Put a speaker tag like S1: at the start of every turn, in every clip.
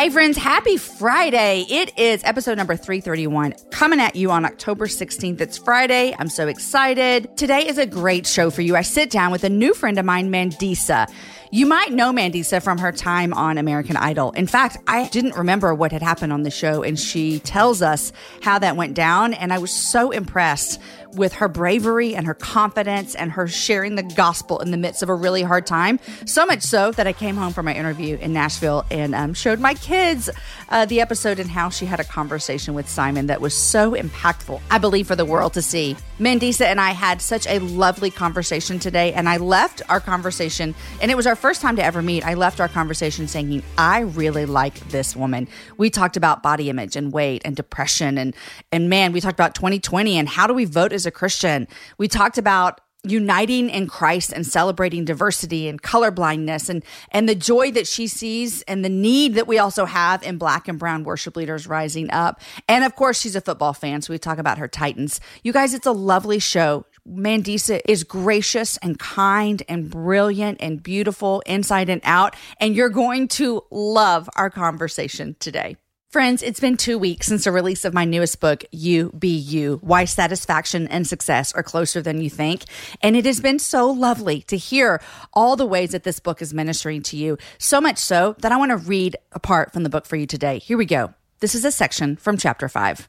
S1: Hey, friends, happy Friday. It is episode number 331 coming at you on October 16th. It's Friday. I'm so excited. Today is a great show for you. I sit down with a new friend of mine, Mandisa. You might know Mandisa from her time on American Idol. In fact, I didn't remember what had happened on the show, and she tells us how that went down. And I was so impressed with her bravery and her confidence and her sharing the gospel in the midst of a really hard time. So much so that I came home from my interview in Nashville and um, showed my kids uh, the episode and how she had a conversation with Simon that was so impactful, I believe, for the world to see. Mandisa and I had such a lovely conversation today, and I left our conversation, and it was our first time to ever meet. I left our conversation saying, I really like this woman. We talked about body image and weight and depression, and, and man, we talked about 2020 and how do we vote as a Christian. We talked about uniting in Christ and celebrating diversity and colorblindness and and the joy that she sees and the need that we also have in black and brown worship leaders rising up. And of course, she's a football fan, so we talk about her Titans. You guys, it's a lovely show. Mandisa is gracious and kind and brilliant and beautiful inside and out, and you're going to love our conversation today. Friends, it's been two weeks since the release of my newest book, You Be You Why Satisfaction and Success Are Closer Than You Think. And it has been so lovely to hear all the ways that this book is ministering to you. So much so that I want to read a part from the book for you today. Here we go. This is a section from chapter five.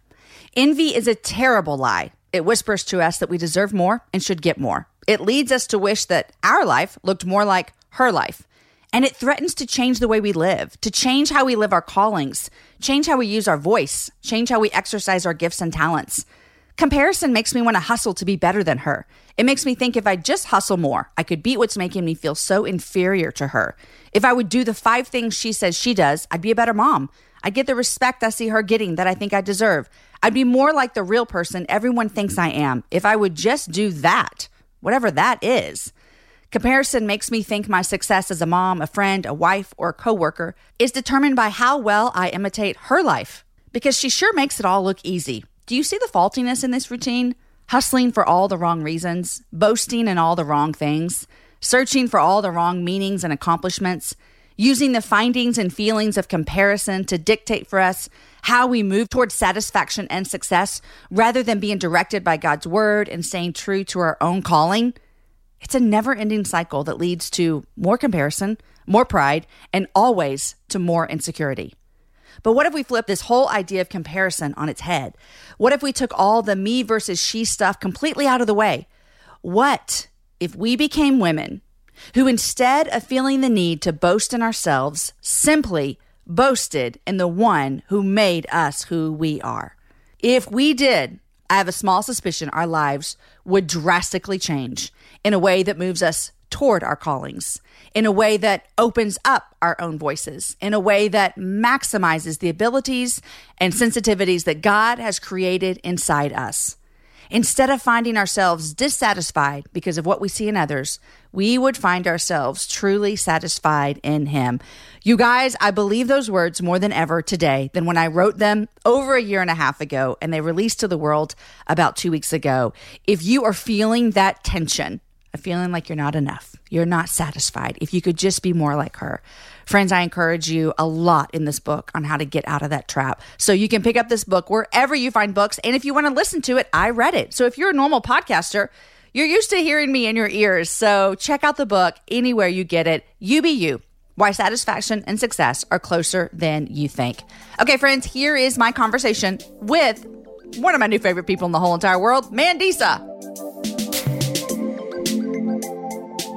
S1: Envy is a terrible lie. It whispers to us that we deserve more and should get more. It leads us to wish that our life looked more like her life. And it threatens to change the way we live, to change how we live our callings, change how we use our voice, change how we exercise our gifts and talents. Comparison makes me want to hustle to be better than her. It makes me think if I just hustle more, I could beat what's making me feel so inferior to her. If I would do the five things she says she does, I'd be a better mom. I'd get the respect I see her getting that I think I deserve. I'd be more like the real person everyone thinks I am if I would just do that, whatever that is. Comparison makes me think my success as a mom, a friend, a wife, or a coworker is determined by how well I imitate her life because she sure makes it all look easy. Do you see the faultiness in this routine? Hustling for all the wrong reasons, boasting in all the wrong things, searching for all the wrong meanings and accomplishments, using the findings and feelings of comparison to dictate for us how we move towards satisfaction and success rather than being directed by God's word and staying true to our own calling. It's a never ending cycle that leads to more comparison, more pride, and always to more insecurity. But what if we flip this whole idea of comparison on its head? What if we took all the me versus she stuff completely out of the way? What if we became women who, instead of feeling the need to boast in ourselves, simply boasted in the one who made us who we are? If we did, I have a small suspicion our lives would drastically change in a way that moves us toward our callings, in a way that opens up our own voices, in a way that maximizes the abilities and sensitivities that God has created inside us. Instead of finding ourselves dissatisfied because of what we see in others, we would find ourselves truly satisfied in Him. You guys, I believe those words more than ever today than when I wrote them over a year and a half ago and they released to the world about two weeks ago. If you are feeling that tension, a feeling like you're not enough, you're not satisfied, if you could just be more like her. Friends, I encourage you a lot in this book on how to get out of that trap. So you can pick up this book wherever you find books. And if you want to listen to it, I read it. So if you're a normal podcaster, you're used to hearing me in your ears. So check out the book anywhere you get it. You be you. Why satisfaction and success are closer than you think. Okay, friends, here is my conversation with one of my new favorite people in the whole entire world, Mandisa.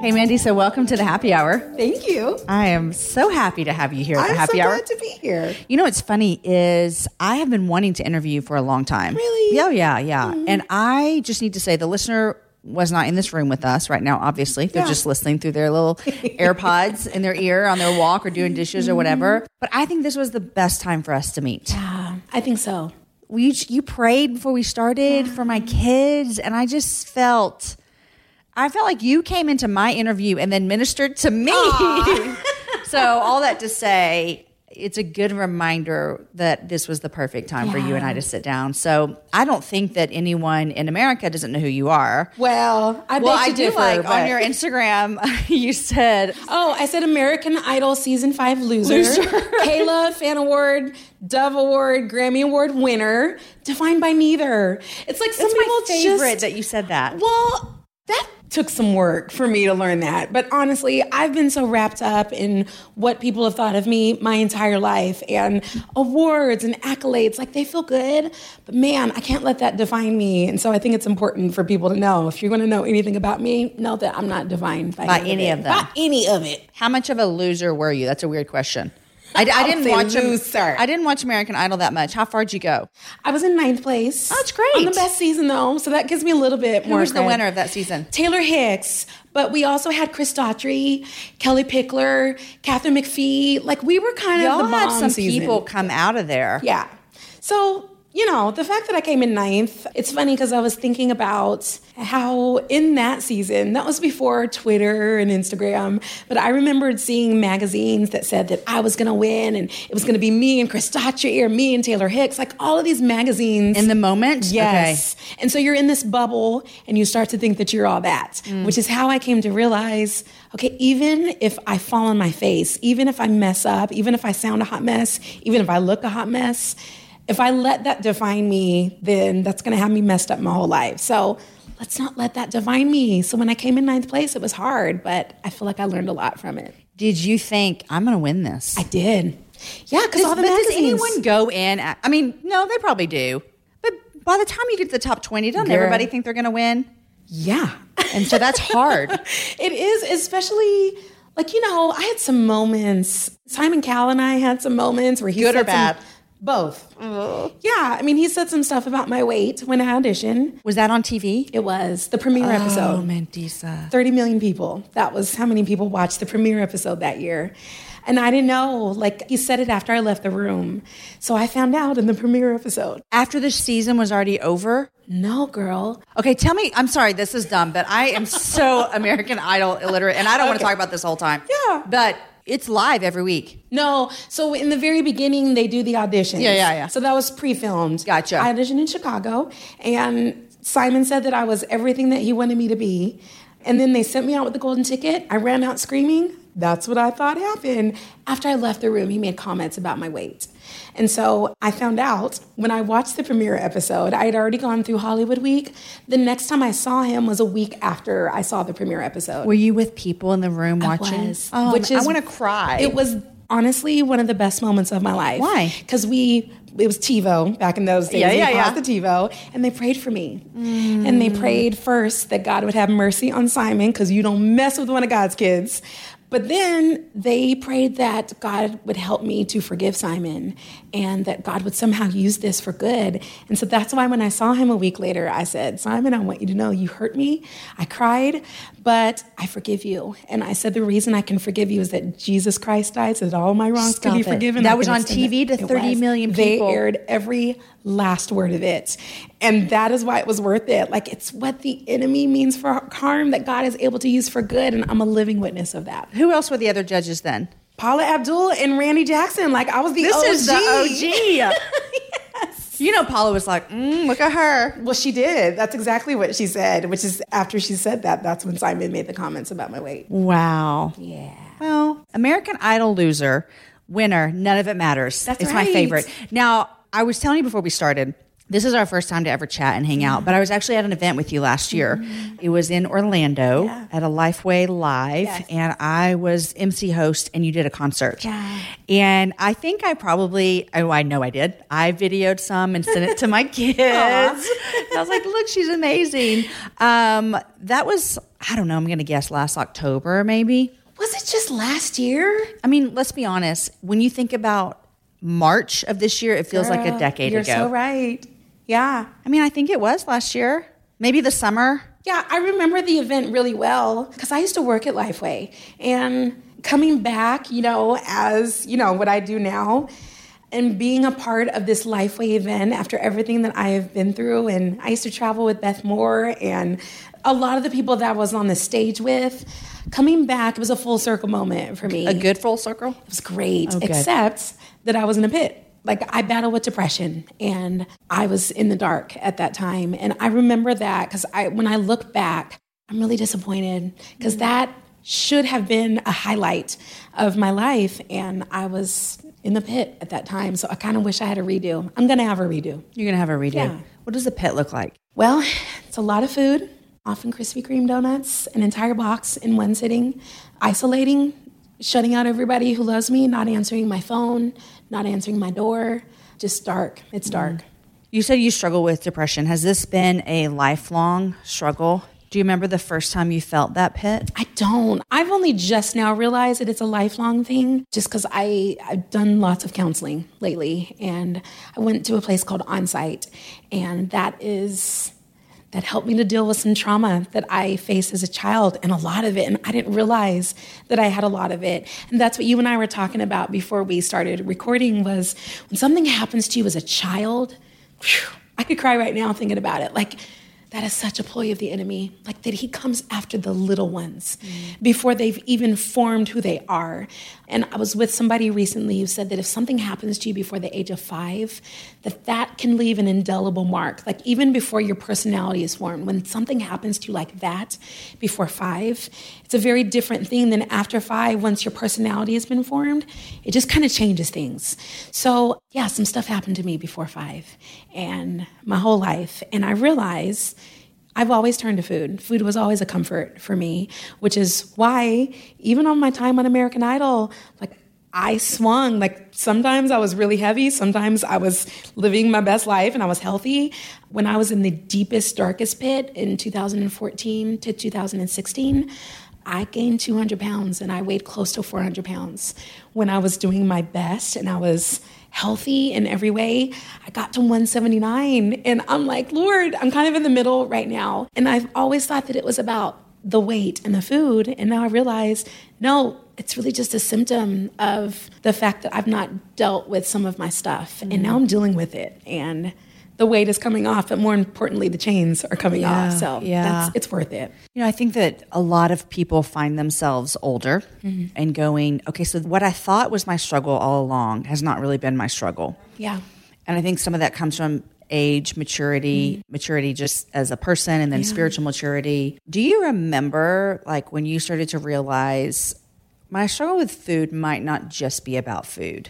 S1: Hey, Mandy. So, welcome to the happy hour.
S2: Thank you.
S1: I am so happy to have you here at
S2: I'm
S1: the happy
S2: so
S1: hour.
S2: glad to be here.
S1: You know what's funny is I have been wanting to interview you for a long time.
S2: Really?
S1: Yeah, yeah, yeah. Mm-hmm. And I just need to say the listener was not in this room with us right now, obviously. They're
S2: Yeah.
S1: just listening through their little AirPods in their ear on their walk or doing dishes or mm-hmm. whatever. But I think this was the best time for us to meet.
S2: Yeah, I think so.
S1: We, you prayed before we started for my kids, and I just felt. I felt like you came into my interview and then ministered to me. so all that to say, it's a good reminder that this was the perfect time for you and I to sit down. So I don't think that anyone in America doesn't know who you are.
S2: Well, I
S1: Well, I do
S2: differ,
S1: like on your Instagram, you said
S2: Oh, I said American Idol season five loser,
S1: Loser.
S2: K-LOVE Fan Award, Dove Award, Grammy Award winner, defined by neither. It's like some
S1: that's
S2: people
S1: favorite
S2: just
S1: that you said that.
S2: Well, that took some work for me to learn that. But honestly, I've been so wrapped up in what people have thought of me my entire life and awards and accolades. Like they feel good, but man, I can't let that define me. And so I think it's important for people to know if you're going to know anything about me, know that I'm not defined by,
S1: By
S2: any, of,
S1: of
S2: it.
S1: them.
S2: By any of it.
S1: How much of a loser were you? That's a weird question. I, I didn't watch
S2: loser.
S1: I didn't watch American Idol that much. How far'd you go?
S2: I was in ninth place.
S1: Oh, that's great.
S2: On the best season, though, so that gives me a little bit
S1: Who
S2: more.
S1: was the winner of that season?
S2: Taylor Hicks, but we also had Chris Daughtry, Kellie Pickler, Katharine McPhee. Like we were kind
S1: Y'all
S2: of the
S1: had some
S2: season.
S1: people come out of there.
S2: Yeah. So, you know, the fact that I came in ninth, it's funny because I was thinking about how in that season, that was before Twitter and Instagram, but I remembered seeing magazines that said that I was going to win and it was going to be me and Chris Daughtry or me and Taylor Hicks, like all of these magazines.
S1: In the moment?
S2: Yes. And so you're in this bubble and you start to think that you're all that, mm. which is how I came to realize okay, even if I fall on my face, even if I mess up, even if I sound a hot mess, even if I look a hot mess, if I let that define me, then that's going to have me messed up my whole life. So let's not let that define me. So when I came in ninth place, it was hard, but I feel like I learned a lot from it.
S1: Did you think I'm going to win this?
S2: I did. Yeah, because all the
S1: but does anyone go in? At, I mean, no, they probably do. But by the time you get to the top 20, doesn't
S2: Girl.
S1: everybody think they're going to win?
S2: yeah.
S1: And so that's hard.
S2: It is, especially like you know, I had some moments. Simon Cowell and I had some moments where he
S1: Good or
S2: said some- both. Yeah, I mean, he said some stuff about my weight when I auditioned.
S1: Was that on TV?
S2: It was the premiere
S1: Oh,
S2: episode.
S1: Mandisa.
S2: 30 million people. That was how many people watched the premiere episode that year. And I didn't know, like, he said it after I left the room. So I found out in the premiere episode.
S1: After the season was already over?
S2: No, girl.
S1: Okay, tell me. I'm sorry, this is dumb, but I am so American Idol illiterate, and I don't want to talk about this whole time.
S2: Yeah.
S1: But it's live every week.
S2: No, so in the very beginning, they do the auditions.
S1: Yeah, yeah, yeah.
S2: So that was pre-filmed.
S1: Gotcha.
S2: I auditioned in Chicago, and Simon said that I was everything that he wanted me to be. And then they sent me out with the golden ticket. I ran out screaming. That's what I thought happened. After I left the room, he made comments about my weight. And so I found out when I watched the premiere episode, I had already gone through Hollywood Week. The next time I saw him was a week after I saw the premiere episode.
S1: Were you with people in the room watching?
S2: was,
S1: Oh,
S2: which
S1: I want to cry.
S2: It was honestly one of the best moments of my life.
S1: Why?
S2: Because we it was TiVo back in those days.
S1: Yeah, yeah, yeah.
S2: The TiVo, and they prayed for me, and they mm. prayed first that God would have mercy on Simon because you don't mess with one of God's kids. But then they prayed that God would help me to forgive Simon and that God would somehow use this for good. And so that's why when I saw him a week later, I said, Simon, I want you to know you hurt me. I cried, but I forgive you. And I said, the reason I can forgive you is that Jesus Christ died so that all my wrongs
S1: Stop
S2: could be
S1: it.
S2: forgiven.
S1: That
S2: I
S1: was on TV
S2: it.
S1: to
S2: It
S1: 30
S2: was.
S1: million
S2: They aired every last word of it. And that is why it was worth it. Like it's what the enemy means for harm that God is able to use for good. And I'm a living witness of that.
S1: Who else were the other judges then?
S2: Paula Abdul and Randy Jackson. Like I was the
S1: This
S2: OG.
S1: is the OG. You know, Paula was like, mm, look at her.
S2: Well, she did. That's exactly what she said, which is after she said that, that's when Simon made the comments about my weight.
S1: Wow.
S2: Yeah.
S1: Well, American Idol loser, winner, none of it matters.
S2: That's
S1: it's my favorite. Now, I was telling you before we started, this is our first time to ever chat and hang out, but I was actually at an event with you last year.
S2: Mm-hmm.
S1: It was in Orlando at a Lifeway Live,
S2: Yes.
S1: and I was MC host, and you did a concert.
S2: Yeah.
S1: And I think I probably, oh, I know I did. I videoed some and sent it to my kids. I was like, look, she's amazing. Um, that was, I don't know, I'm going to guess last October, maybe.
S2: Was it just last year?
S1: I mean, let's be honest. When you think about March of this year, it feels like a
S2: Girl,
S1: decade
S2: You're
S1: ago.
S2: so right. Yeah.
S1: I mean, I think it was last year, maybe the summer.
S2: Yeah, I remember the event really well because I used to work at Lifeway. And coming back, you know, as, you know, what I do now and being a part of this Lifeway event after everything that I have been through. And I used to travel with Beth Moore and a lot of the people that I was on the stage with. Coming back, it was a full circle moment for me.
S1: A good full circle.
S2: It was great,
S1: Oh,
S2: except that I was in a pit. Like I battled with depression and I was in the dark at that time. And I remember that because I when I look back, I'm really disappointed because that should have been a highlight of my life. And I was in the pit at that time. So I kind of wish I had a redo. I'm gonna have a redo.
S1: You're gonna have a redo.
S2: Yeah.
S1: What does the pit look like?
S2: Well, it's a lot of food, often Krispy Kreme donuts, an entire box in one sitting, isolating, shutting out everybody who loves me, not answering my phone, not answering my door. Just dark. It's mm-hmm. dark.
S1: You said you struggle with depression. Has this been a lifelong struggle? Do you remember the first time you felt that pit?
S2: I don't. I've only just now realized that it's a lifelong thing just because I've done lots of counseling lately. And I went to a place called Onsite, and that is. That helped me to deal with some trauma that I faced as a child, and a lot of it. And I didn't realize that I had a lot of it. And that's what you and I were talking about before we started recording. Was when something happens to you as a child, Phew, I could cry right now thinking about it. Like, that is such a ploy of the enemy. Like, that he comes after the little ones mm. before they've even formed who they are. And I was with somebody recently who said that if something happens to you before the age of five, that that can leave an indelible mark. Like, even before your personality is formed, when something happens to you like that before five, it's a very different thing than after five, once your personality has been formed. It just kind of changes things. So, yeah, some stuff happened to me before five and my whole life. And I realized I've always turned to food. Food was always a comfort for me, which is why, even on my time on American Idol, like I swung. Like sometimes I was really heavy, sometimes I was living my best life and I was healthy. When I was in the deepest, darkest pit in 2014 to 2016, I gained 200 pounds and I weighed close to 400 pounds. When I was doing my best and I was healthy in every way, I got to 179. And I'm like, Lord, I'm kind of in the middle right now. And I've always thought that it was about the weight and the food. And now I realize, no, it's really just a symptom of the fact that I've not dealt with some of my stuff. And mm-hmm. now I'm dealing with it. And the weight is coming off, but more importantly, the chains are coming
S1: Yeah,
S2: off. So
S1: yeah.
S2: that's, it's worth it.
S1: You know, I think that a lot of people find themselves older
S2: Mm-hmm.
S1: and going, okay, so what I thought was my struggle all along has not really been my struggle.
S2: Yeah.
S1: And I think some of that comes from age, maturity, maturity just as a person, and then spiritual maturity. Do you remember, like, when you started to realize my struggle with food might not just be about food?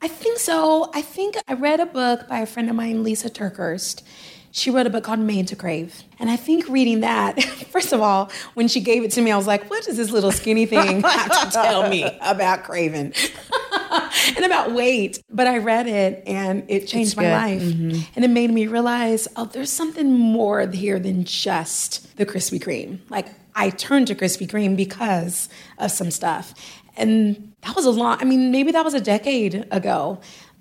S2: I think so. I think I read a book by a friend of mine, Lysa TerKeurst. She wrote a book called Made to Crave. And I think reading that, first of all, when she gave it to me, I was like, what does this little skinny thing have to tell me about craving and about weight? But I read it and it changed my
S1: good.
S2: life. Mm-hmm. And it made me realize, oh, there's something more here than just the Krispy Kreme. Like, I turned to Krispy Kreme because of some stuff. And that was a long, I mean, maybe that was a decade ago.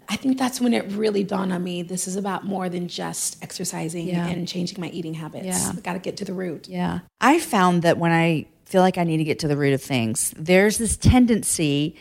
S2: I think that's when it really dawned on me this is about more than just exercising
S1: Yeah.
S2: and changing my eating habits.
S1: Yeah.
S2: Got to get to the root.
S1: Yeah. I found that when I feel like I need to get to the root of things, there's this tendency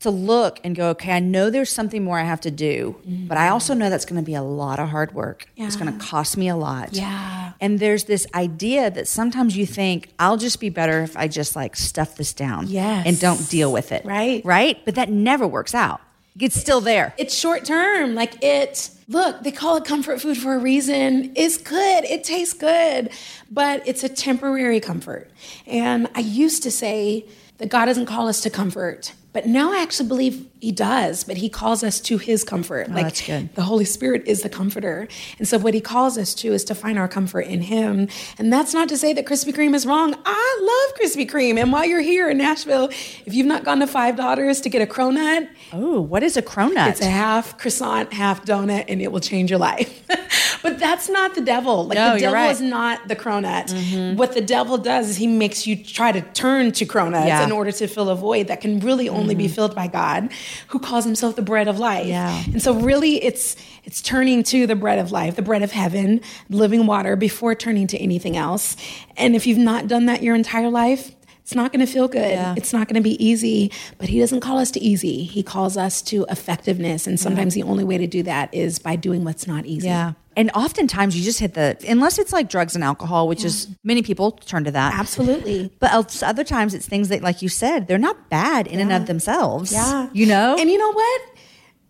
S1: to look and go, okay, I know there's something more I have to do, but I also know that's going to be a lot of hard work. It's going to cost me a lot.
S2: Yeah.
S1: And there's this idea that sometimes you think, I'll just be better if I just like stuff this down
S2: Yes.
S1: and don't deal with it.
S2: Right.
S1: Right? But that never works out. It's still there.
S2: It's short term. Like it, look, they call it comfort food for a reason. It's good. It tastes good, but it's a temporary comfort. And I used to say that God doesn't call us to comfort, But now I actually believe he does, but he calls us to his comfort. Oh, like
S1: Oh, that's good.
S2: the Holy Spirit is the comforter. And so what he calls us to is to find our comfort in him. And that's not to say that Krispy Kreme is wrong. I love Krispy Kreme. And while you're here in Nashville, if you've not gone to Five Daughters to get a cronut,
S1: Oh, what is a cronut?
S2: it's a half croissant, half donut, and it will change your life. but that's not the devil. Like
S1: No,
S2: the devil
S1: right.
S2: is not the cronut. Mm-hmm. What the devil does is he makes you try to turn to cronuts
S1: Yeah.
S2: in order to fill a void that can really only be mm-hmm. filled by God, who calls himself the bread of life.
S1: Yeah.
S2: And so really it's it's turning to the bread of life, the bread of heaven, living water before turning to anything else. And if you've not done that your entire life, it's not going to feel good.
S1: Yeah.
S2: It's not going to be easy, but he doesn't call us to easy. He calls us to effectiveness. And sometimes the only way to do that is by doing what's not easy.
S1: Yeah. And oftentimes you just hit the, unless it's like drugs and alcohol, which is many people turn to that.
S2: Absolutely.
S1: But else- other times it's things that, like you said, they're not bad in and of themselves.
S2: Yeah.
S1: You know?
S2: And you know what?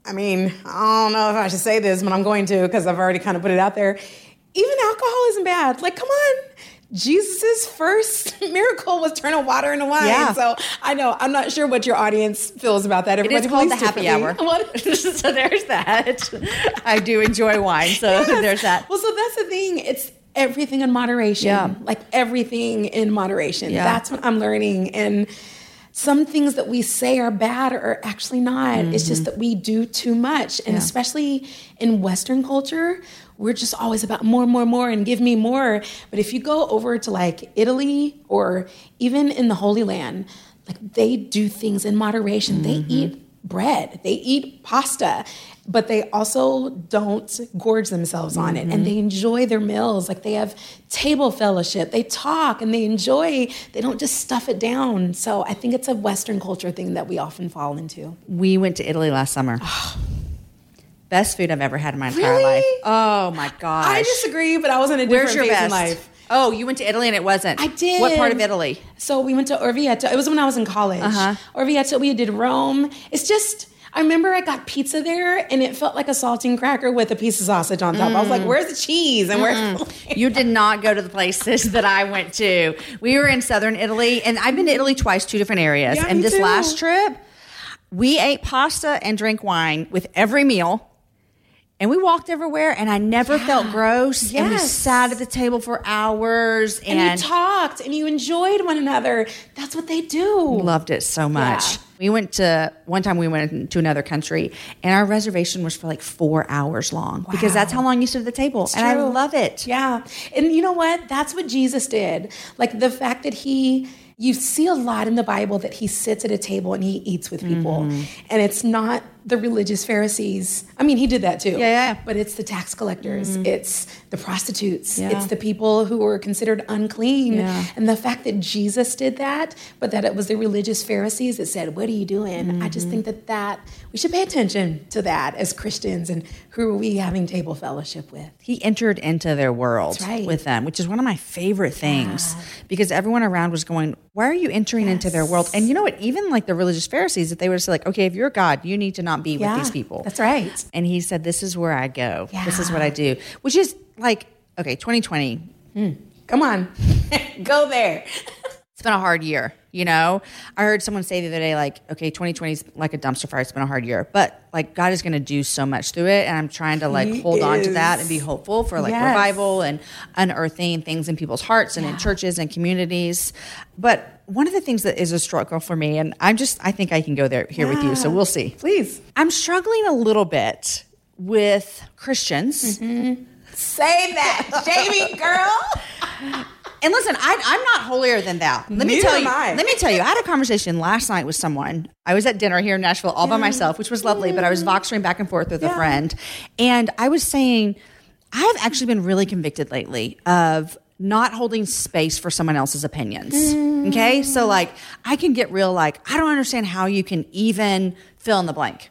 S2: I mean, I don't know if I should say this, but I'm going to because I've already kind of put it out there. Even alcohol isn't bad. Like, come on. Jesus' first miracle was turning water into wine.
S1: Yeah.
S2: So I know, I'm not sure what your audience feels about that.
S1: it is
S2: Everybody
S1: called the happy hour. so there's that. I do enjoy wine. So
S2: Yes.
S1: there's that.
S2: Well, so that's the thing. It's everything in moderation.
S1: Yeah.
S2: Like everything in moderation.
S1: Yeah.
S2: That's what I'm learning. And some things that we say are bad are actually not. It's
S1: Mm-hmm.
S2: just that we do too much. And especially in Western culture, we're just always about more, more, more, and give me more. But if you go over to like Italy or even in the Holy Land, like they do things in moderation. They
S1: Mm-hmm.
S2: eat bread, they eat pasta, but they also don't gorge themselves on it and they enjoy their meals. Like they have table fellowship, they talk and they enjoy, they don't just stuff it down. So I think it's a Western culture thing that we often fall into.
S1: We went to Italy last summer. Best food I've ever had in my entire
S2: Really?
S1: life. Oh my gosh.
S2: I disagree, but I was in a different
S1: Where's your
S2: phase
S1: best?
S2: in life.
S1: Oh, you went to Italy and it wasn't.
S2: I did.
S1: What part of Italy?
S2: So we went to Orvieto. It was when I was in college.
S1: Uh-huh.
S2: Orvieto, we did Rome. It's just, I remember I got pizza there and it felt like a saltine cracker with a piece of sausage on top. I was
S1: Mm.
S2: like, where's the cheese? And where's
S1: You did not go to the places that I went to. We were in southern Italy, and I've been to Italy twice, two different areas.
S2: Yeah,
S1: and this
S2: too.
S1: last trip, we ate pasta and drank wine with every meal. And we walked everywhere, and I never felt gross. Yes. And we sat at the table for hours and,
S2: and you talked and you enjoyed one another. That's what they do.
S1: loved it so much.
S2: Yeah.
S1: We went to one time we went to another country, and our reservation was for like four hours long because that's how long you sit at the table. and I love it.
S2: Yeah. And you know what? That's what Jesus did. Like the fact that he, you see a lot in the Bible that he sits at a table and he eats with people.
S1: Mm-hmm.
S2: And it's not the religious Pharisees. I mean, he did that too.
S1: Yeah, yeah.
S2: But it's the tax collectors, it's the prostitutes,
S1: Yeah.
S2: it's the people who were considered unclean.
S1: Yeah.
S2: And the fact that Jesus did that, but that it was the religious Pharisees that said, What are you doing? I just
S1: Mm-hmm.
S2: think that that we should pay attention to that as Christians and who are we having table fellowship with.
S1: He entered into their world
S2: right.
S1: with them, which is one of my favorite things because everyone around was going, Why are you entering into their world? And you know what? Even like the religious Pharisees, if they were just like, Okay, if you're God, you need to not be
S2: Yeah,
S1: with these people.
S2: That's right.
S1: And he said, This is where I go. This is what I do, which is like, okay, 2020, hmm.
S2: Come on, go there.
S1: It's been a hard year. You know, I heard someone say the other day, like, okay, 2020 is like a dumpster fire. It's been a hard year, but like God is going to do so much through it. And I'm trying to like
S2: He
S1: hold on to that and be hopeful for like
S2: Yes.
S1: revival and unearthing things in people's hearts and in churches and communities. But one of the things that is a struggle for me, and I'm just, I think I can go there here with you. So we'll see.
S2: Please
S1: I'm struggling a little bit with Christians.
S2: Mm-hmm. say that, Jamie girl.
S1: And listen, I, I'm not holier than thou. Let me
S2: Neither
S1: tell
S2: am
S1: you.
S2: I.
S1: Let me tell you. I had a conversation last night with someone. I was at dinner here in Nashville all by myself, which was lovely. But I was voxering back and forth with a friend, and I was saying, I have actually been really convicted lately of not holding space for someone else's opinions. Mm. Okay, so like I can get real like I don't understand how you can even fill in the blank.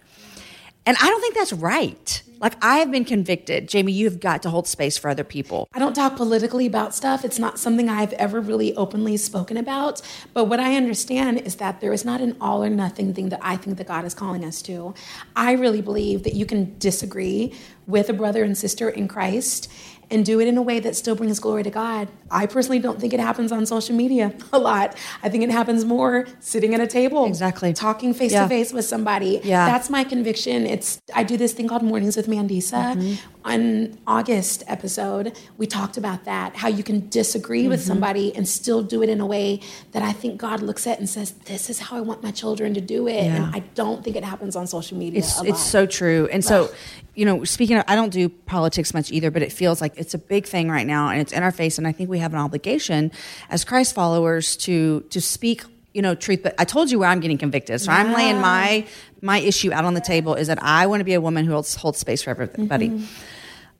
S1: And I don't think that's right. Like I have been convicted, Jamie. You've got to hold space for other people.
S2: I don't talk politically about stuff. It's not something I've ever really openly spoken about. But what I understand is that there is not an all or nothing thing that I think that God is calling us to. I really believe that you can disagree with a brother and sister in Christ and do it in a way that still brings glory to God. I personally don't think it happens on social media a lot. I think it happens more sitting at a table.
S1: Exactly.
S2: Talking face to face with somebody.
S1: Yeah.
S2: That's my conviction. It's I do this thing called Mornings with Mandisa.
S1: Mm-hmm.
S2: On August episode, we talked about that, how you can disagree with
S1: Mm-hmm.
S2: somebody and still do it in a way that I think God looks at and says, This is how I want my children to do it.
S1: Yeah.
S2: And I don't think it happens on social media.
S1: It's it's so true. And so, you know, speaking of, I don't do politics much either, but it feels like it's a big thing right now, and it's in our face. And I think we have an obligation as Christ followers to to speak, you know, truth. But I told you where I'm getting convicted, so I'm laying my my issue out on the table. Is that I want to be a woman who holds, holds space for everybody.
S2: Mm-hmm.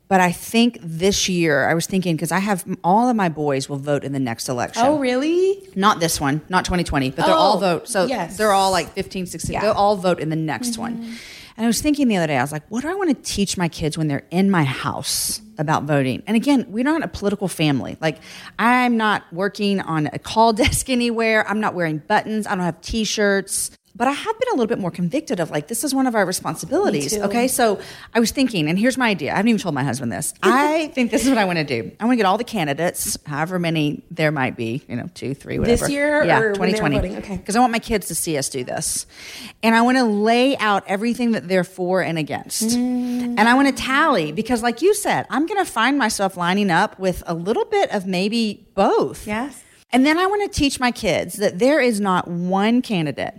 S1: But I think this year, I was thinking because I have all of my boys will vote in the next election.
S2: Oh, really?
S1: Not this one, not 2020, but they're all
S2: Oh,
S1: vote. So
S2: yes.
S1: they're all like 15, 16.
S2: Yeah.
S1: They'll all vote in the next one. And I was thinking the other day, I was like, what do I want to teach my kids when they're in my house about voting? And again, we're not a political family. Like, I'm not working on a call desk anywhere. I'm not wearing buttons. I don't have t shirts. But I have been a little bit more convicted of like, this is one of our responsibilities. Okay. So I was thinking, and here's my idea. I haven't even told my husband this. I think this is what I want to do. I want to get all the candidates, however many there might be, you know, two, three, whatever.
S2: This year
S1: yeah,
S2: or when
S1: 2020.
S2: voting? Okay.
S1: Because I want my kids to see us do this. And I want to lay out everything that they're for and against.
S2: Mm.
S1: And I want to tally because, like you said, I'm going to find myself lining up with a little bit of maybe both.
S2: Yes.
S1: And then I want to teach my kids that there is not one candidate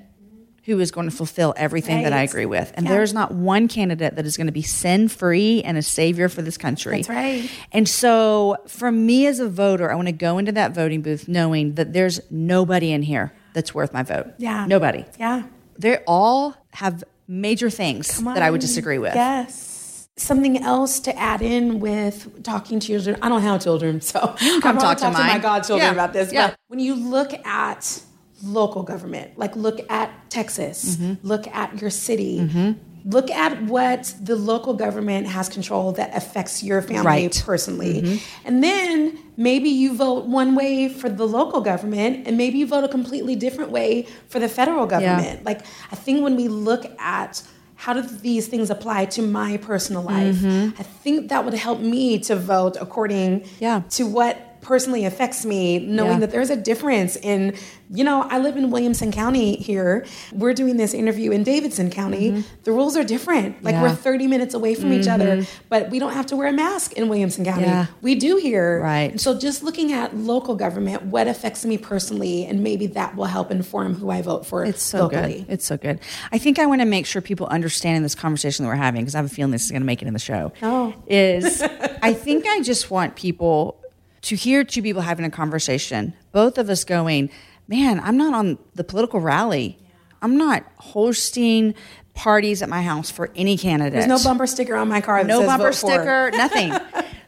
S1: who is going to fulfill everything that I agree with. And
S2: Yeah.
S1: there's not one candidate that is going to be sin free and a savior for this country.
S2: That's right.
S1: And so for me as a voter, I want to go into that voting booth knowing that there's nobody in here that's worth my vote.
S2: Yeah.
S1: Nobody.
S2: Yeah.
S1: They all have major things that I would disagree with.
S2: Yes. Something else to add in with talking to your children. I don't have children, so
S1: come
S2: I'm
S1: talk to
S2: to my godchildren
S1: Yeah.
S2: about this.
S1: Yeah.
S2: But when you look at local government, like look at Texas,
S1: Mm-hmm.
S2: look at your city. Look at what the local government has control that affects your family
S1: Right. Mm-hmm.
S2: personally. And then maybe you vote one way for the local government and maybe you vote a completely different way for the federal government. Like I think when we look at how do these things apply to my personal life, I think that would help me to vote according
S1: Yeah.
S2: to what personally affects me, knowing
S1: Yeah.
S2: that there's a difference in, you know, I live in Williamson County here. We're doing this interview in Davidson County. Mm-hmm. The rules are different. Like
S1: Yeah.
S2: we're 30 minutes away from each other, mm-hmm. but we don't have to wear a mask in Williamson County.
S1: Yeah.
S2: We do here.
S1: Right.
S2: So just looking at local government, what affects me personally, and maybe that will help inform who I vote for
S1: It's so
S2: locally.
S1: good. It's so good. I think I want to make sure people understand in this conversation that we're having because I have a feeling this is going to make it in the show.
S2: Oh.
S1: Is I think I just want people to hear two people having a conversation, both of us going, man, I'm not on the political rally. I'm not hosting parties at my house for any candidate.
S2: There's no bumper sticker on my car.
S1: No bumper sticker, nothing.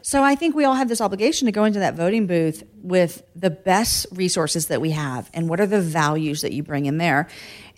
S1: so I think we all have this obligation to go into that voting booth with the best resources that we have and what are the values that you bring in there.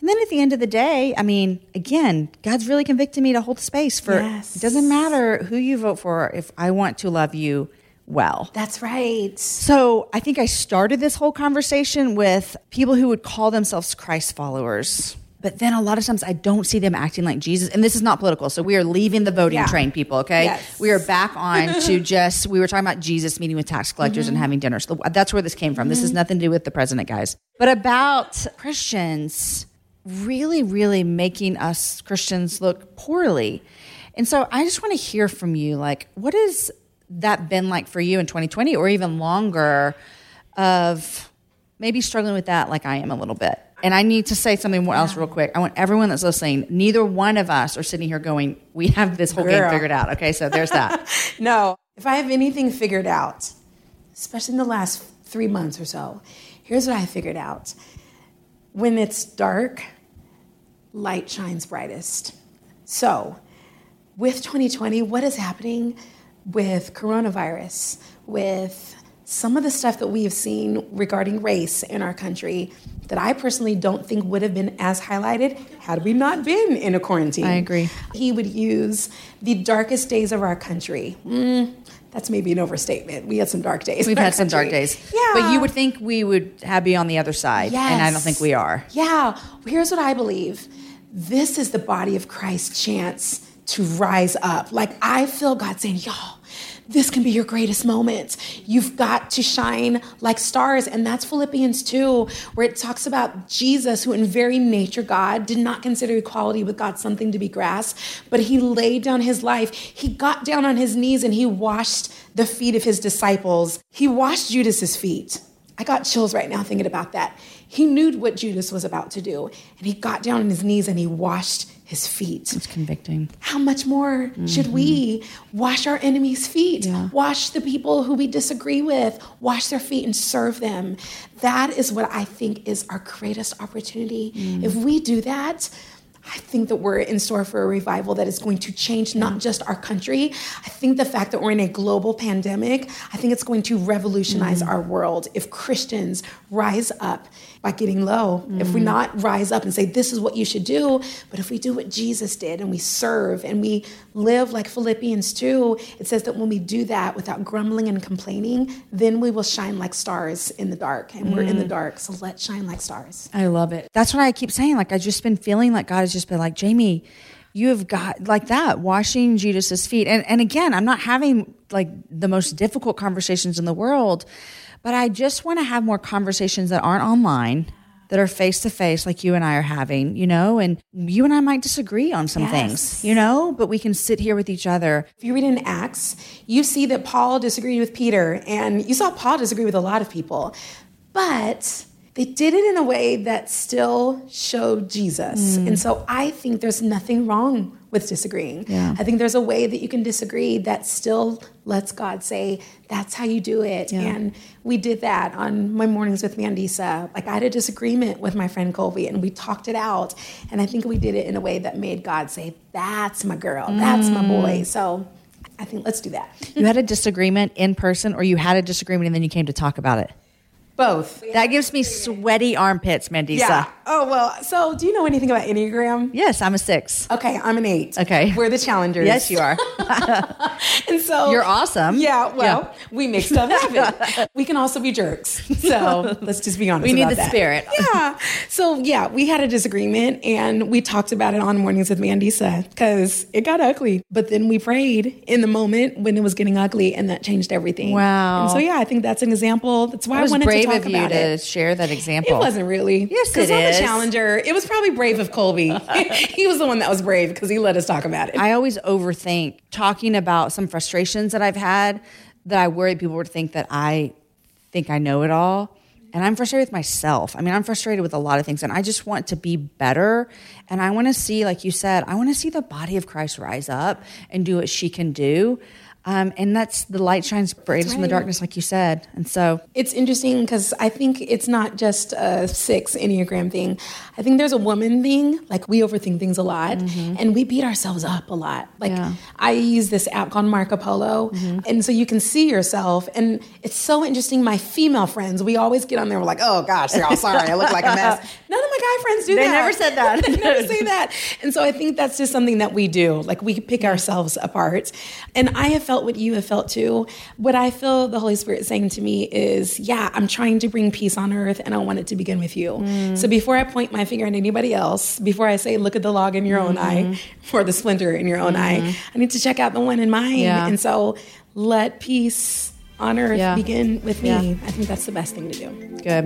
S1: And then at the end of the day, I mean, again, God's really convicted me to hold space for
S2: Yes.
S1: it doesn't matter who you vote for if I want to love you well.
S2: That's right.
S1: So I think I started this whole conversation with people who would call themselves Christ followers. But then a lot of times I don't see them acting like Jesus. And this is not political. So we are leaving the voting
S2: Yeah.
S1: train, people, okay?
S2: Yes.
S1: We are back on to just, we were talking about Jesus meeting with tax collectors
S2: Mm-hmm.
S1: and having dinner. So that's where this came from. This has nothing to do with the president, guys. But about Christians really, really making us Christians look poorly. And so I just want to hear from you like, what has that been like for you in 2020 or even longer of maybe struggling with that like I am a little bit? And I need to say something else real quick. I want everyone that's listening, neither one of us are sitting here going, we have this whole game figured out. Okay, so there's that.
S2: No, if I have anything figured out, especially in the last three months or so, here's what I figured out. When it's dark, light shines brightest. So, with 2020, what is happening with coronavirus, with some of the stuff that we have seen regarding race in our country that I personally don't think would have been as highlighted had we not been in a quarantine.
S1: I agree.
S2: He would use the darkest days of our country. Mm, that's maybe an overstatement. We had some dark days.
S1: We've had some dark days.
S2: Yeah.
S1: But you would think we would have be on the other side. And I don't think we are.
S2: Yeah. Well, here's what I believe this is the body of Christ chance to rise up. Like, I feel God saying, y'all, this can be your greatest moment. You've got to shine like stars. And that's Philippians 2, where it talks about Jesus, who in very nature God did not consider equality with God something to be grasped, but he laid down his life. He got down on his knees and he washed the feet of his disciples. He washed Judas's feet. I got chills right now thinking about that. He knew what Judas was about to do, and he got down on his knees and he washed his feet.
S1: It's convicting.
S2: How much more mm-hmm. should we wash our enemies' feet? Yeah. Wash the people who we disagree with, wash their feet and serve them. That is what I think is our greatest opportunity. Mm. If we do that, I think that we're in store for a revival that is going to change not just our country. I think the fact that we're in a global pandemic, I think it's going to revolutionize mm. our world if Christians rise up by getting low. Mm. If we not rise up and say, this is what you should do, but if we do what Jesus did and we serve and we live like Philippians 2, it says that when we do that without grumbling and complaining, then we will shine like stars in the dark. And mm. we're in the mm. dark. So let's shine like stars.
S1: I love it. That's what I keep saying. Like, I've just been feeling like God has just been like, Jamie, you have got like that washing Judas's feet. And and again, I'm not having like the most difficult conversations in the world, but I just want to have more conversations that aren't online, that are face to face, like you and I are having, you know, and you and I might disagree on some yes. things, you know, but we can sit here with each other.
S2: If you read in Acts, you see that Paul disagreed with Peter, and you saw Paul disagree with a lot of people, but they did it in a way that still showed Jesus. Mm. And so I think there's nothing wrong with disagreeing. Yeah. I think there's a way that you can disagree that still lets God say, that's how you do it. Yeah. And we did that on my mornings with Mandisa. Like I had a disagreement with my friend Colby and we talked it out. And I think we did it in a way that made God say, that's my girl, that's my boy. Mm. So I think let's do that.
S1: you had a disagreement in person or you had a disagreement and then you came to talk about it?
S2: Both.
S1: That gives me sweaty armpits, Mandisa. Yeah.
S2: Oh, well, so do you know anything about Enneagram?
S1: Yes, I'm a six.
S2: Okay, I'm an eight.
S1: Okay.
S2: We're the challengers.
S1: Yes, you are.
S2: and so
S1: You're awesome.
S2: Yeah, well, yeah. we make stuff happen. we can also be jerks. So let's just be honest.
S1: We need the
S2: that.
S1: spirit.
S2: yeah. So yeah, we had a disagreement and we talked about it on mornings with Mandisa because it got ugly. But then we prayed in the moment when it was getting ugly and that changed everything.
S1: Wow.
S2: And so yeah, I think that's an example. That's why I wanted to talk
S1: of you to
S2: it.
S1: share that example.
S2: It wasn't really.
S1: Yes, it
S2: I'm
S1: is.
S2: a challenger. It was probably brave of Colby. he was the one that was brave because he let us talk about it.
S1: I always overthink talking about some frustrations that I've had that I worry people would think that I think I know it all. And I'm frustrated with myself. I mean, I'm frustrated with a lot of things, and I just want to be better. And I want to see, like you said, I want to see the body of Christ rise up and do what she can do. Um, and that's the light shines brightest right. in the darkness, like you said. And so
S2: it's interesting because I think it's not just a six Enneagram thing. I think there's a woman thing. Like we overthink things a lot mm-hmm. and we beat ourselves up a lot. Like yeah. I use this app called Marco Polo. Mm-hmm. And so you can see yourself. And it's so interesting. My female friends, we always get on there. We're like, oh gosh, they're all sorry. I look like a mess. None of my guy friends do
S1: they
S2: that.
S1: They never said that.
S2: they never say that. And so I think that's just something that we do. Like we pick ourselves apart. And I have felt felt what you have felt too. What I feel the Holy Spirit saying to me is, yeah, I'm trying to bring peace on earth and I want it to begin with you. Mm. So before I point my finger at anybody else, before I say, look at the log in your mm-hmm. own eye mm-hmm. or the splinter in your own mm-hmm. eye, I need to check out the one in mine. Yeah. And so let peace on earth yeah. begin with me. Yeah. I think that's the best thing to do.
S1: Good.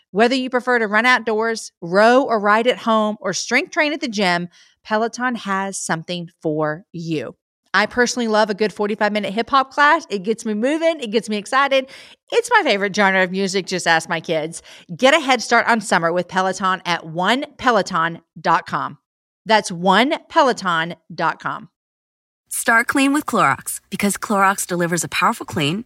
S1: Whether you prefer to run outdoors, row or ride at home, or strength train at the gym, Peloton has something for you. I personally love a good 45 minute hip hop class. It gets me moving, it gets me excited. It's my favorite genre of music, just ask my kids. Get a head start on summer with Peloton at onepeloton.com. That's onepeloton.com.
S3: Start clean with Clorox because Clorox delivers a powerful clean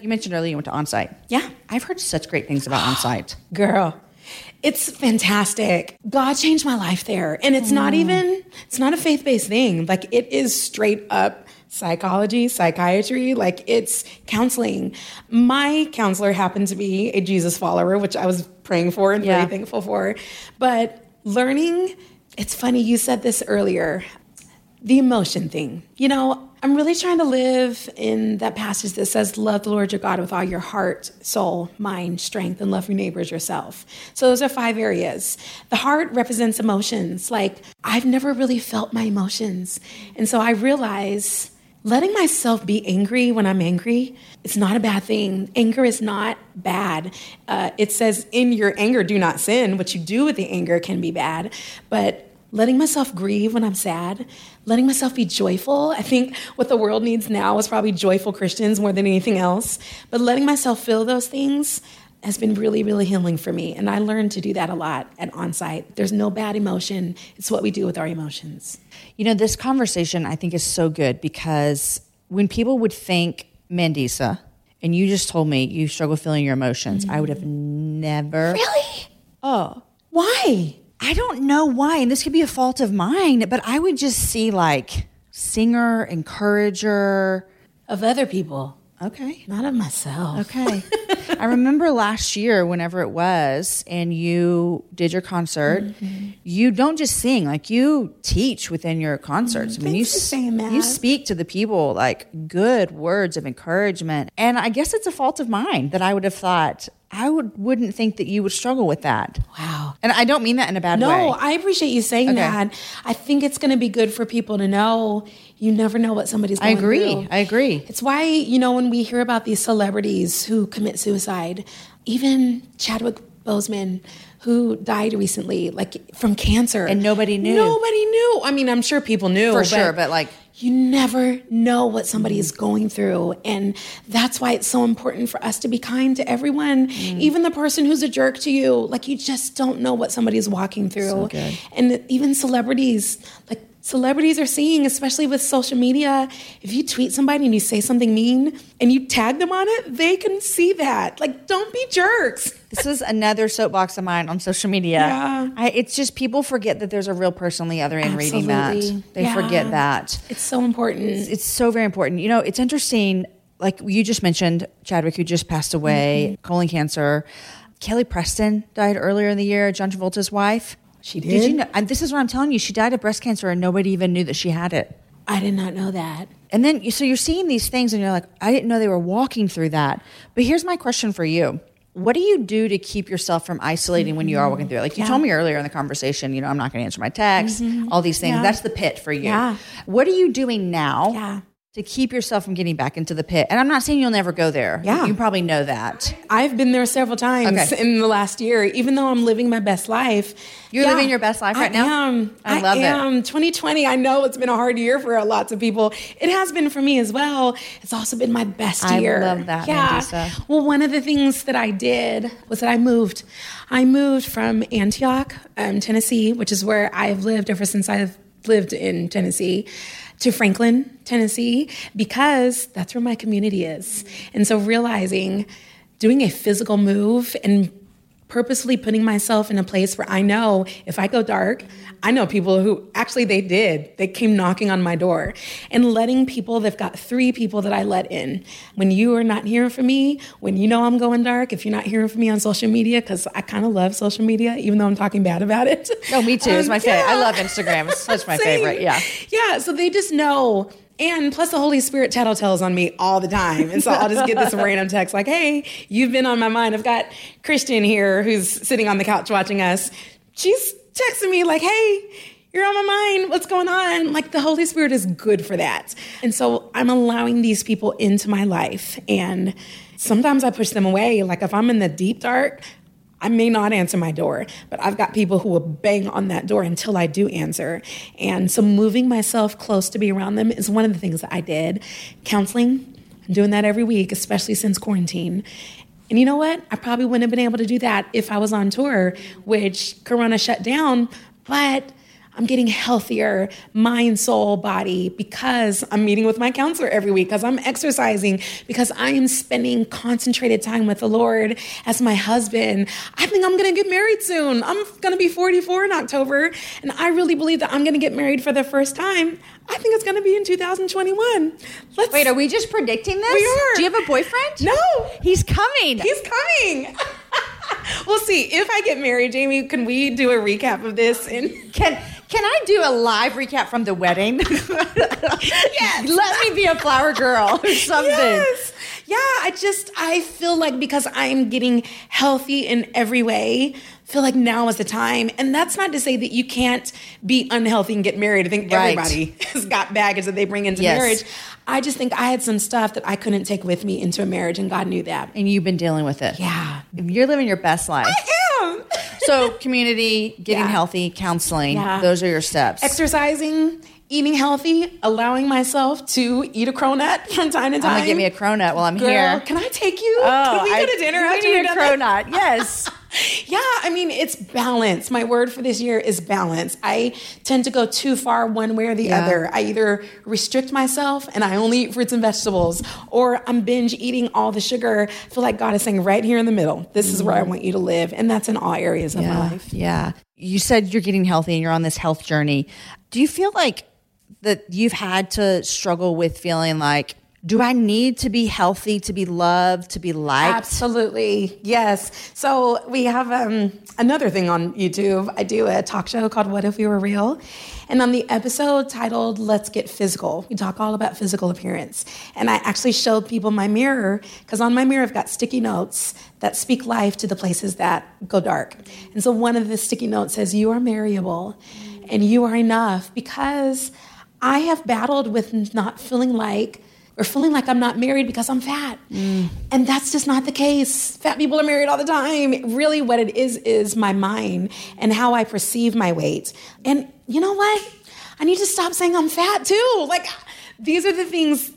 S1: You mentioned earlier you went to onsite.
S2: Yeah.
S1: I've heard such great things about onsite.
S2: Girl, it's fantastic. God changed my life there. And it's not mm. even, it's not a faith based thing. Like it is straight up psychology, psychiatry, like it's counseling. My counselor happened to be a Jesus follower, which I was praying for and
S1: Yeah.
S2: very thankful for. But learning, it's funny, you said this earlier the emotion thing. You know, I'm really trying to live in that passage that says, Love the Lord your God with all your heart, soul, mind, strength, and love your neighbors yourself. So those are five areas. The heart represents emotions. Like, I've never really felt my emotions. And so I realize letting myself be angry when I'm angry, it's not a bad thing. Anger is not bad. Uh, it says, In your anger, do not sin. What you do with the anger can be bad. But letting myself grieve when I'm sad, letting myself be joyful. I think what the world needs now is probably joyful Christians more than anything else. But letting myself feel those things has been really, really healing for me. And I learned to do that a lot at onsite. There's no bad emotion, it's what we do with our emotions.
S1: You know, this conversation I think is so good because when people would think Mandisa, and you just told me you struggle feeling your emotions, I would have mm. never.
S2: Really?
S1: Oh,
S2: Why?
S1: I don't know why, and this could be a fault of mine, but I would just see like singer, encourager.
S2: Of other people,
S1: Okay.
S2: not of myself.
S1: Okay. I remember last year, whenever it was, and you did your concert, mm-hmm. you don't just sing, like you teach within your concerts. Mm-hmm. I mean, you,
S2: Thanks for saying that.
S1: you speak to the people like good words of encouragement. And I guess it's a fault of mine that I would have thought, I would, wouldn't think that you would struggle with that.
S2: Wow.
S1: And I don't mean that in a bad way.
S2: No, I appreciate you saying
S1: Okay.
S2: that. I think it's going to be good for people to know you never know what somebody's
S1: I agree.
S2: through.
S1: I agree.
S2: It's why, you know, when we hear about these celebrities who commit suicide, even Chadwick Bozeman who died recently, like from cancer.
S1: And nobody knew.
S2: Nobody knew. I mean, I'm sure people knew.
S1: For sure, but, like-
S2: you never know what somebody is going through. And that's why it's so important for us to be kind to everyone,
S1: Mm.
S2: even the person who's a jerk to you. Like, you just don't know what somebody is walking through.
S1: good.
S2: And even celebrities, like, celebrities are seeing, especially with social media, if you tweet somebody and you say something mean and you tag them on it, they can see that. Like, don't be jerks.
S1: This is another soapbox of mine on social media.
S2: Yeah.
S1: I, it's just people forget that there's a real person on the other end reading that.
S2: Absolutely.
S1: They
S2: Yeah.
S1: forget that.
S2: It's so important.
S1: It's so very important. You know, it's interesting. Like you just mentioned, Chadwick, who just passed away,
S2: Mm-hmm.
S1: colon cancer. Kelly Preston died earlier in the year, John Travolta's wife.
S2: She
S1: Did
S2: did?
S1: you know? And this is what I'm telling you. She died of breast cancer, and nobody even knew that she had it.
S2: I did not know that.
S1: And then, so you're seeing these things, and you're like, I didn't know they were walking through that. But here's my question for you. What do you do to keep yourself from isolating when you are walking through it? Like you
S2: Yeah.
S1: told me earlier in the conversation, you know, I'm not going to answer my text, mm-hmm. all these things.
S2: Yeah.
S1: That's the pit for you.
S2: Yeah.
S1: What are you doing now
S2: Yeah.
S1: To keep yourself from getting back into the pit? And I'm not saying you'll never go there.
S2: Yeah.
S1: You probably know that.
S2: I've been there several times
S1: Okay.
S2: in the last year, even though I'm living my best life.
S1: You're living your best life right
S2: I
S1: now?
S2: Am.
S1: I love it.
S2: am. 2020, I know it's been a hard year for lots of people. It has been for me as well. It's also been my best
S1: I
S2: year.
S1: I love that,
S2: Yeah.
S1: Mandisa.
S2: Well, one of the things that I did was that I moved. I moved from Antioch, um, Tennessee, which is where I've lived ever since I've lived in Tennessee, to Franklin, Tennessee, because that's where my community is. And so realizing doing a physical move and purposely putting myself in a place where I know if I go dark, I know people who actually they did. They came knocking on my door and letting people, they've got three people that I let in. When you are not hearing from me, when you know I'm going dark, if you're not hearing from me on social media, because I kind of love social media, even though I'm talking bad about it.
S1: No, me too. It's
S2: Um,
S1: my favorite. I love Instagram. It's such my favorite. Yeah.
S2: Yeah. So they just know. And plus, the Holy Spirit tattletales on me all the time. And so I'll just get this random text like, hey, you've been on my mind. I've got Christian here who's sitting on the couch watching us. She's texting me like, hey, you're on my mind. What's going on? Like, the Holy Spirit is good for that. And so I'm allowing these people into my life. And sometimes I push them away. Like, if I'm in the deep dark, I may not answer my door, but I've got people who will bang on that door until I do answer. And so moving myself close to be around them is one of the things that I did. Counseling, I'm doing that every week, especially since quarantine. And you know what? I probably wouldn't have been able to do that if I was on tour, which Corona shut down, but I'm getting healthier, mind, soul, body, because I'm meeting with my counselor every week, because I'm exercising, because I am spending concentrated time with the Lord as my husband. I think I'm gonna get married soon. I'm gonna be 44 in October, and I really believe that I'm gonna get married for the first time. I think it's gonna be in 2021. Let's
S1: Wait, are we just predicting this?
S2: We are.
S1: Do you have a boyfriend?
S2: No.
S1: He's coming.
S2: He's coming. we'll see. If I get married, Jamie, can we do a recap of this? And
S1: Can can I do a live recap from the wedding? yes. Let me be a flower girl or something.
S2: Yes. Yeah, I just I feel like because I'm getting healthy in every way, feel like now is the time. And that's not to say that you can't be unhealthy and get married. I think
S1: Right.
S2: everybody has got baggage that they bring into
S1: Yes.
S2: marriage. I just think I had some stuff that I couldn't take with me into a marriage and God knew that.
S1: And you've been dealing with it.
S2: Yeah.
S1: You're living your best life.
S2: Damn.
S1: So community, getting
S2: Yeah.
S1: healthy, counseling,
S2: Yeah.
S1: those are your steps.
S2: Exercising, eating healthy, allowing myself to eat a cronut from time to time.
S1: I'm gonna get me a cronut while I'm
S2: Girl,
S1: here.
S2: can I take you? Oh, can we
S1: I-
S2: go to dinner
S1: we
S2: after
S1: need
S2: we're
S1: a cronut. Yes.
S2: Yeah, I mean, it's balance. My word for this year is balance. I tend to go too far one way or the
S1: Yeah.
S2: other. I either restrict myself and I only eat fruits and vegetables, or I'm binge eating all the sugar. I feel like God is saying right here in the middle, this is where I mm-hmm. want you to live. And that's in all areas of my life.
S1: Yeah. You said you're getting healthy and you're on this health journey. Do you feel like that you've had to struggle with feeling like, do I need to be healthy to be loved, to be liked?
S2: Absolutely. Yes. So we have um, another thing on YouTube. I do a talk show called What If We Were Real? And on the episode titled Let's Get Physical, we talk all about physical appearance. And I actually showed people my mirror because on my mirror I've got sticky notes that speak life to the places that go dark. And so one of the sticky notes says, You are marriable and you are enough because I have battled with not feeling like or feeling like I'm not married because I'm fat. Mm. And that's just not the case. Fat people are married all the time. Really, what it is, is my mind and how I perceive my weight. And you know what? I need to stop saying I'm fat too. Like, these are the things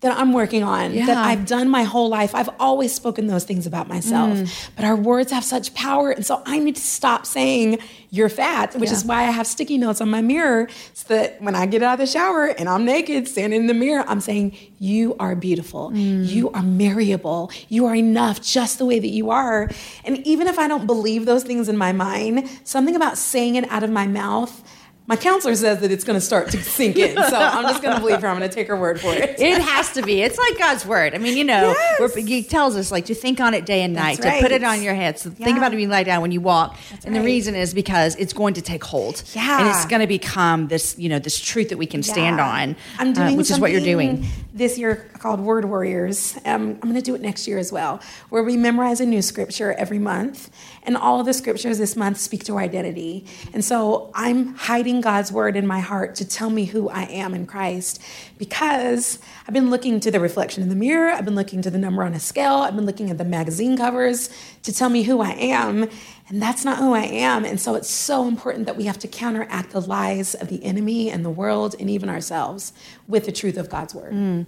S2: that I'm working on, that I've done my whole life. I've always spoken those things about myself,
S1: Mm.
S2: but our words have such power. And so I need to stop saying you're fat, which is why I have sticky notes on my mirror so that when I get out of the shower and I'm naked, standing in the mirror, I'm saying, You are beautiful.
S1: Mm.
S2: You are marryable. You are enough just the way that you are. And even if I don't believe those things in my mind, something about saying it out of my mouth. My counselor says that it's going to start to sink in. So I'm just going to believe her. I'm going to take her word for it.
S1: It has to be. It's like God's word. I mean, you know,
S2: Yes.
S1: he tells us like to think on it day and night,
S2: That's
S1: to put it on your head. So think about it when you lie down, when you walk. and the reason is because it's going to take hold.
S2: Yeah.
S1: And it's going to become this, you know, this truth that we can stand
S2: Yeah.
S1: on,
S2: I'm
S1: uh,
S2: doing
S1: which is what you're doing.
S2: this year called Word Warriors. Um, I'm going to do it next year as well, where we memorize a new scripture every month, and all of the scriptures this month speak to our identity. And so I'm hiding God's word in my heart to tell me who I am in Christ, because I've been looking to the reflection in the mirror, I've been looking to the number on a scale, I've been looking at the magazine covers to tell me who I am. And that's not who I am. And so it's so important that we have to counteract the lies of the enemy and the world and even ourselves with the truth of God's word.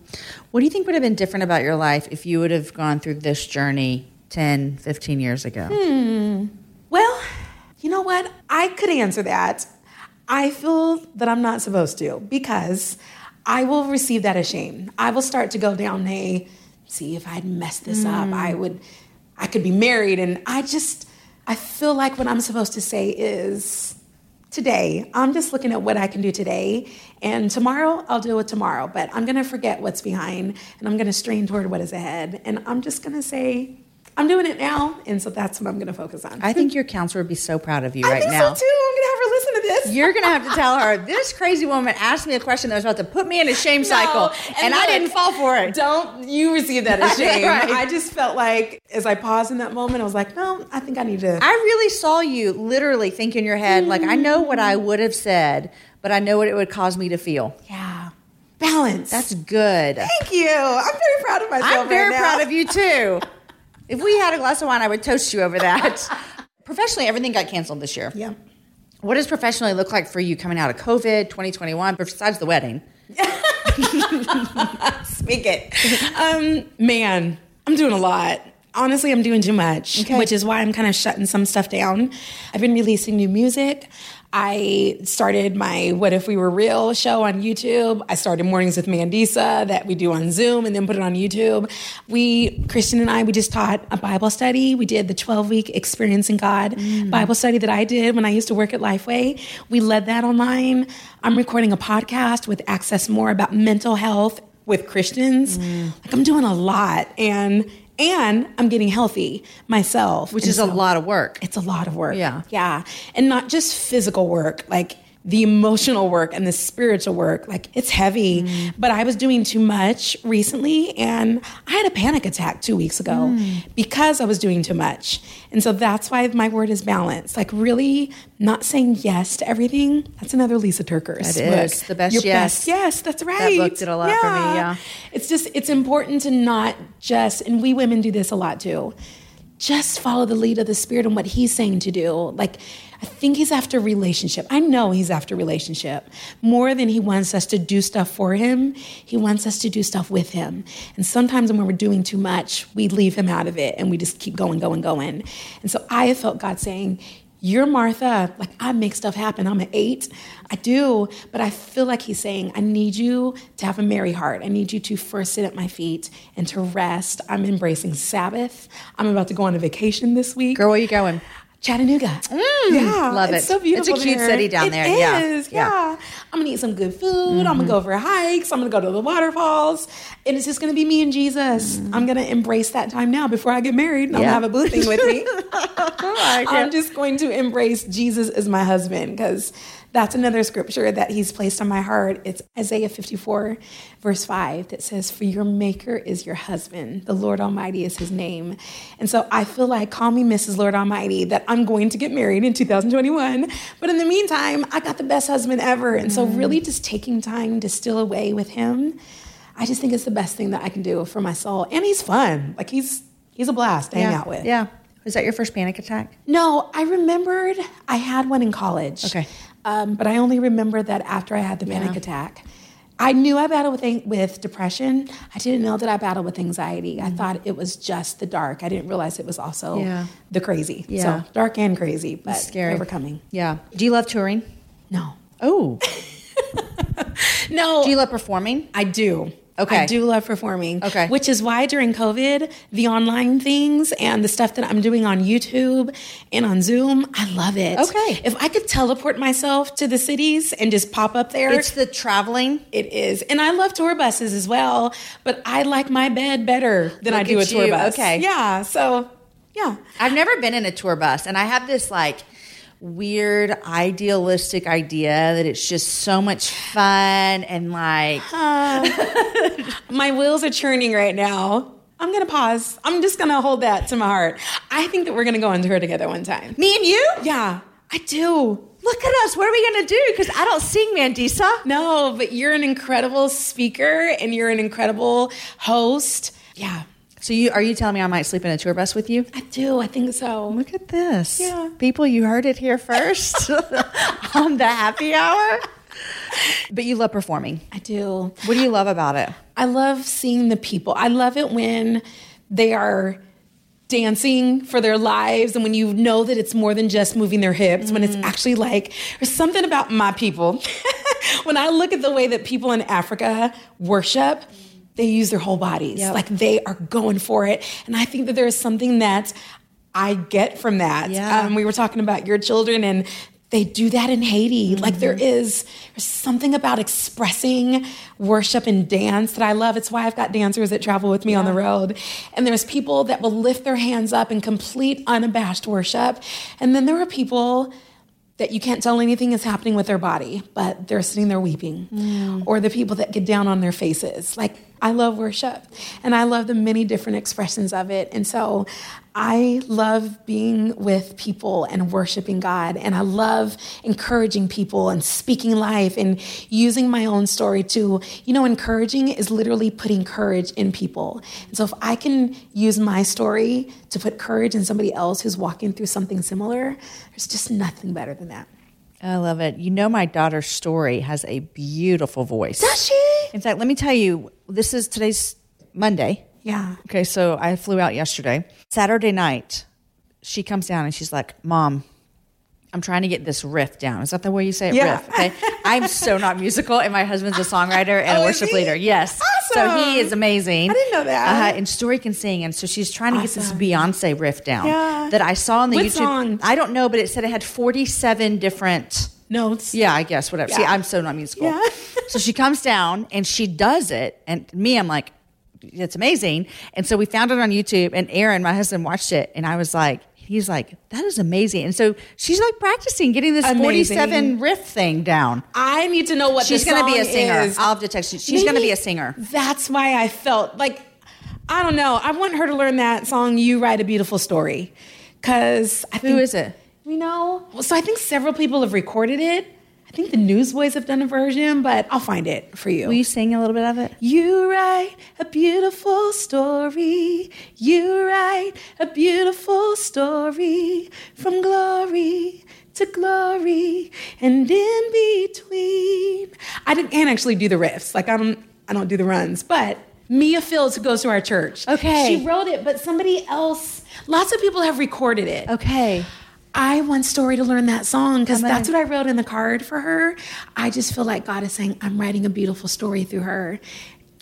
S1: What do you think would have been different about your life if you would have gone through this journey 10, 15 years ago?
S2: Hmm. Well, you know what? I could answer that. I feel that I'm not supposed to because I will receive that as shame. I will start to go down a see if I'd messed this up, I mm. would I could be married and I just I feel like what I'm supposed to say is today. I'm just looking at what I can do today. And tomorrow, I'll deal with tomorrow. But I'm going to forget what's behind and I'm going to strain toward what is ahead. And I'm just going to say, I'm doing it now. And so that's what I'm going to focus on.
S1: I think your counselor would be so proud of you
S2: I
S1: right
S2: think
S1: now.
S2: so too. I'm going to have her listen to this.
S1: You're gonna have to tell her this crazy woman asked me a question that was about to put me in a shame cycle,
S2: No,
S1: and, I didn't fall for it.
S2: Don't you receive that as shame.
S1: Right.
S2: I just felt like as I paused in that moment, I was like, no, I think I need to.
S1: I really saw you literally think in your head, like, I know what I mm. would have said, but I know what it would cause me to feel.
S2: yeah. Balance.
S1: That's good.
S2: Thank you. I'm very proud of myself.
S1: I'm very
S2: right
S1: proud of you too. If we had a glass of wine, I would toast you over that. Professionally, everything got canceled this year.
S2: Yeah.
S1: What does professionally look like for you coming out of COVID 2021, besides the wedding?
S2: Speak it. um, man, I'm doing a lot. Honestly, I'm doing too much,
S1: Okay.
S2: which is why I'm kind of shutting some stuff down. I've been releasing new music. I started my What If We Were Real show on YouTube. I started Mornings with Mandisa that we do on Zoom and then put it on YouTube. We, Christian and I, we just taught a Bible study. We did the 12 week Experiencing God mm. Bible study that I did when I used to work at Lifeway. We led that online. I'm recording a podcast with Access More about mental health with Christians. Mm. Like I'm doing a lot and and I'm getting healthy myself.
S1: Which
S2: And
S1: is a lot of work.
S2: It's a lot of work.
S1: Yeah.
S2: Yeah. And not just physical work, like the emotional work and the spiritual work. Like it's heavy.
S1: Mm.
S2: But I was doing too much recently and I had a panic attack two weeks ago
S1: Mm.
S2: because I was doing too much. And so that's why my word is balance. Like really not saying yes to everything. That's another Lysa TerKeurst.
S1: That
S2: book.
S1: is the best
S2: Your
S1: yes.
S2: Best yes, that's right.
S1: That book did a lot for me, yeah.
S2: It's just, it's important to not just, and we women do this a lot too, just follow the lead of the Spirit and what He's saying to do. Like, I think He's after relationship. I know He's after relationship more than He wants us to do stuff for Him. He wants us to do stuff with Him. And sometimes when we're doing too much, we leave Him out of it and we just keep going, going, going. And so I felt God saying, you're Martha. Like, I make stuff happen. I'm an eight. I do. But I feel like he's saying, I need you to have a Mary heart. I need you to first sit at my feet and to rest. I'm embracing Sabbath. I'm about to go on a vacation this week.
S1: Girl, where are you going?
S2: Chattanooga. Mm, yeah,
S1: love it.
S2: it's
S1: it.
S2: so beautiful.
S1: It's a cute
S2: there.
S1: city down
S2: It
S1: there. Yeah. Yeah.
S2: yeah. I'm gonna eat some good food. I'm gonna go mm-hmm. for hikes. I'm gonna go to the waterfalls, and it's just gonna be me and Jesus. Mm. I'm gonna embrace that time now before I get married. and I'm gonna have a boo thing with me.
S1: Oh, like
S2: I'm just going to embrace Jesus as my husband because that's another scripture that he's placed on my heart. It's Isaiah 54, verse 5, that says, For your maker is your husband, the Lord Almighty is his name. And so I feel like, call me Mrs. Lord Almighty, that I'm going to get married in 2021. But in the meantime, I got the best husband ever. And so, mm-hmm. really, just taking time to still away with him. I just think it's the best thing that I can do for my soul. And he's fun. Like he's he's a blast to hang out with.
S1: Yeah. Was that your first panic attack?
S2: No, I remembered I had one in college.
S1: Okay.
S2: Um, but I only remember that after I had the panic
S1: Yeah.
S2: attack. I knew I battled with, with depression. I didn't know that I battled with anxiety. I thought it was just the dark. I didn't realize it was also
S1: Mm-hmm. Yeah.
S2: the crazy.
S1: Yeah.
S2: So dark and crazy, but
S1: Scary.
S2: overcoming.
S1: Yeah. Do you love touring?
S2: No.
S1: Oh.
S2: No.
S1: Do you love performing?
S2: I do.
S1: Okay.
S2: I do love performing.
S1: Okay.
S2: Which is why during COVID, the online things and the stuff that I'm doing on YouTube and on Zoom, I love it.
S1: Okay.
S2: If I could teleport myself to the cities and just pop up there,
S1: It's the traveling.
S2: it is. And I love tour buses as well, but I like my bed better than I do a tour
S1: you.
S2: bus.
S1: Okay.
S2: Yeah. So, yeah.
S1: I've never been in a tour bus, and I have this like weird idealistic idea that it's just so much fun and like
S2: My wheels are churning right now. I'm to pause. I'm just to hold that to my heart. I think that we're to go on tour together one time.
S1: me and you.
S2: Yeah, I do.
S1: Look at us. What are we gonna do? Because I don't sing, Mandisa.
S2: No, but you're an incredible speaker and you're an incredible host. Yeah,
S1: So you are you telling me I might sleep in a tour bus with you?
S2: I do. I think so.
S1: Look at this.
S2: Yeah.
S1: People, you heard it here first on the happy hour. But you love performing.
S2: I do.
S1: What do you love about it?
S2: I love seeing the people. I love it when they are dancing for their lives and when you know that it's more than just moving their hips, when it's mm. actually like, there's something about my people. when I look at the way that people in Africa worship, they use their whole bodies.
S1: Yep.
S2: Like they are going for it. And I think that there is something that I get from that.
S1: Yeah.
S2: Um, we were talking about your children and they do that in Haiti. Like there is there's something about expressing worship and dance that I love. It's why I've got dancers that travel with me on the road. And there's people that will lift their hands up in complete unabashed worship. And then there are people that you can't tell anything is happening with their body, but they're sitting there weeping. Or the people that get down on their faces. Like, I love worship and I love the many different expressions of it. And so I love being with people and worshiping God. And I love encouraging people and speaking life and using my own story to, you know, encouraging is literally putting courage in people. And so if I can use my story to put courage in somebody else who's walking through something similar, there's just nothing better than that.
S1: I love it. You know, my daughter's story has a beautiful voice.
S2: Does she?
S1: In fact, let me tell you, this is today's Monday.
S2: Yeah.
S1: Okay, so I flew out yesterday. Saturday night, she comes down and she's like, Mom, I'm trying to get this riff down. Is that the way you say it?
S2: Yeah.
S1: Riff. Okay. I'm so not musical, and my husband's a songwriter and a
S2: Oh, is
S1: worship
S2: he?
S1: leader. Yes. Awesome. So he is amazing.
S2: I didn't know that.
S1: Uh, and Story can sing. And so she's trying to get this Beyonce riff down
S2: Yeah.
S1: that I saw on the
S2: What
S1: YouTube.
S2: song?
S1: I don't know, but it said it had 47 different.
S2: Notes.
S1: Yeah, I guess whatever. See, I'm so not musical.
S2: Yeah.
S1: so she comes down and she does it, and me, I'm like, it's amazing. And so we found it on YouTube, and Aaron, my husband, watched it, and I was like, he's like, that is amazing. And so she's like practicing getting this
S2: Amazing.
S1: 47 riff thing down.
S2: I need to know what
S1: She's
S2: going to
S1: be a singer.
S2: Is.
S1: I'll have to text you. She's going to be a singer.
S2: That's why I felt like I don't know. I want her to learn that song. You write a beautiful story, because I think
S1: Who is it?
S2: You know, well, so I think several people have recorded it. I think the Newsboys have done a version, but I'll find it for you.
S1: Will you sing a little bit of it?
S2: You write a beautiful story. You write a beautiful story from glory to glory and in between. I didn't, can't actually do the riffs. Like I don't, I don't do the runs. But Mia Fields, who goes to our church,
S1: Okay.
S2: she wrote it. But somebody else, lots of people have recorded it.
S1: Okay.
S2: I want Story to learn that song because that's what I wrote in the card for her. I just feel like God is saying, I'm writing a beautiful story through her.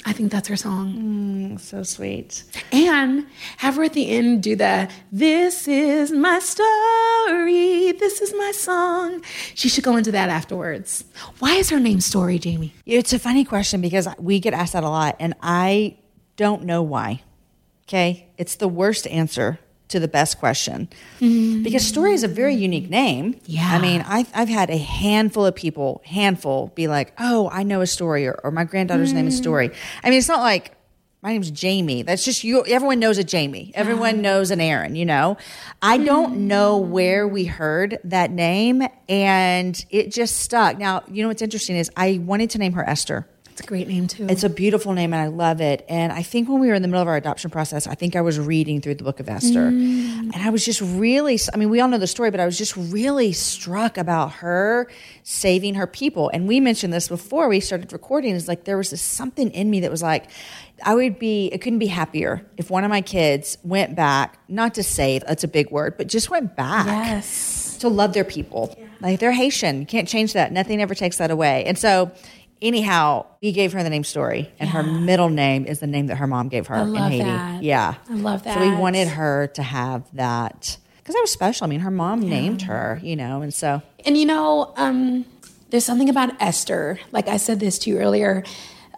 S2: I think that's her song.
S1: Mm, so sweet.
S2: And have her at the end do the, This is my story, this is my song. She should go into that afterwards. Why is her name Story, Jamie?
S1: It's a funny question because we get asked that a lot, and I don't know why. Okay. It's the worst answer to the best question mm-hmm. because story is a very unique name.
S2: Yeah.
S1: I mean, I've, I've had a handful of people, handful, be like, oh, I know a story, or, or my granddaughter's name is mm. Story. I mean, it's not like my name's Jamie. That's just you. Everyone knows a Jamie. Everyone knows an Aaron, you know? I don't mm. know where we heard that name and it just stuck. Now, you know what's interesting is I wanted to name her Esther.
S2: It's a great name too.
S1: It's a beautiful name and I love it. And I think when we were in the middle of our adoption process, I think I was reading through the book of Esther.
S2: Mm.
S1: And I was just really, I mean, we all know the story, but I was just really struck about her saving her people. And we mentioned this before we started recording is like there was this something in me that was like, I would be, it couldn't be happier if one of my kids went back, not to save, that's a big word, but just went back
S2: yes.
S1: to love their people. Like they're Haitian. You can't change that. Nothing ever takes that away. And so, anyhow, he gave her the name Story, and her middle name is the name that her mom gave her in Haiti.
S2: that.
S1: Yeah.
S2: I love that.
S1: So we wanted her to have that because that was special. I mean, her mom named her, you know, and so
S2: And you know, um, there's something about Esther. Like I said this to you earlier.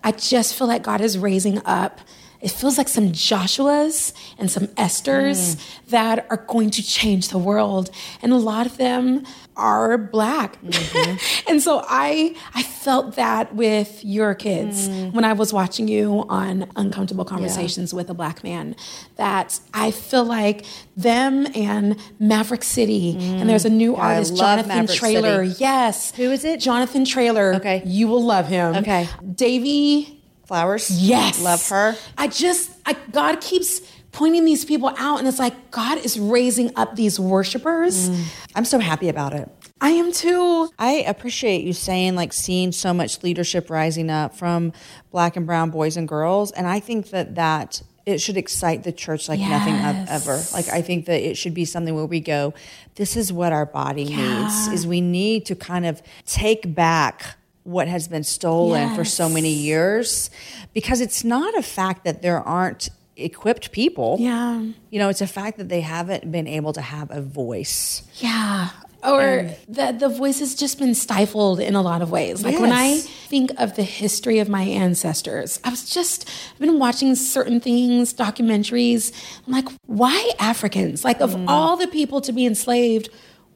S2: I just feel like God is raising up. It feels like some Joshuas and some Esthers that are going to change the world, and a lot of them are black. Mm-hmm. and so I I felt that with your kids mm. when I was watching you on Uncomfortable Conversations with a Black Man. That I feel like them and Maverick City, and there's a mm. new
S1: I
S2: artist, Jonathan
S1: Maverick
S2: Traylor.
S1: City.
S2: Yes.
S1: Who is it?
S2: Jonathan Traylor.
S1: Okay.
S2: You will love him.
S1: Okay.
S2: Davy.
S1: flowers.
S2: Yes.
S1: Love her.
S2: I just, I, God keeps pointing these people out, and it's like God is raising up these worshipers. Mm.
S1: I'm so happy about it.
S2: I am too.
S1: I appreciate you saying like seeing so much leadership rising up from black and brown boys and girls, and I think that that it should excite the church like nothing
S2: Yes.
S1: oth- ever. Like I think that it should be something where we go, this is what our body needs. Is we need to kind of take back what has been stolen for so many years, because it's not a fact that there aren't equipped people.
S2: Yeah.
S1: You know, it's a fact that they haven't been able to have a voice.
S2: Yeah. Or that the voice has just been stifled in a lot of ways. Like when I think of the history of my ancestors, I was just I've been watching certain things, documentaries. I'm like, why Africans? Like of mm. all the people to be enslaved,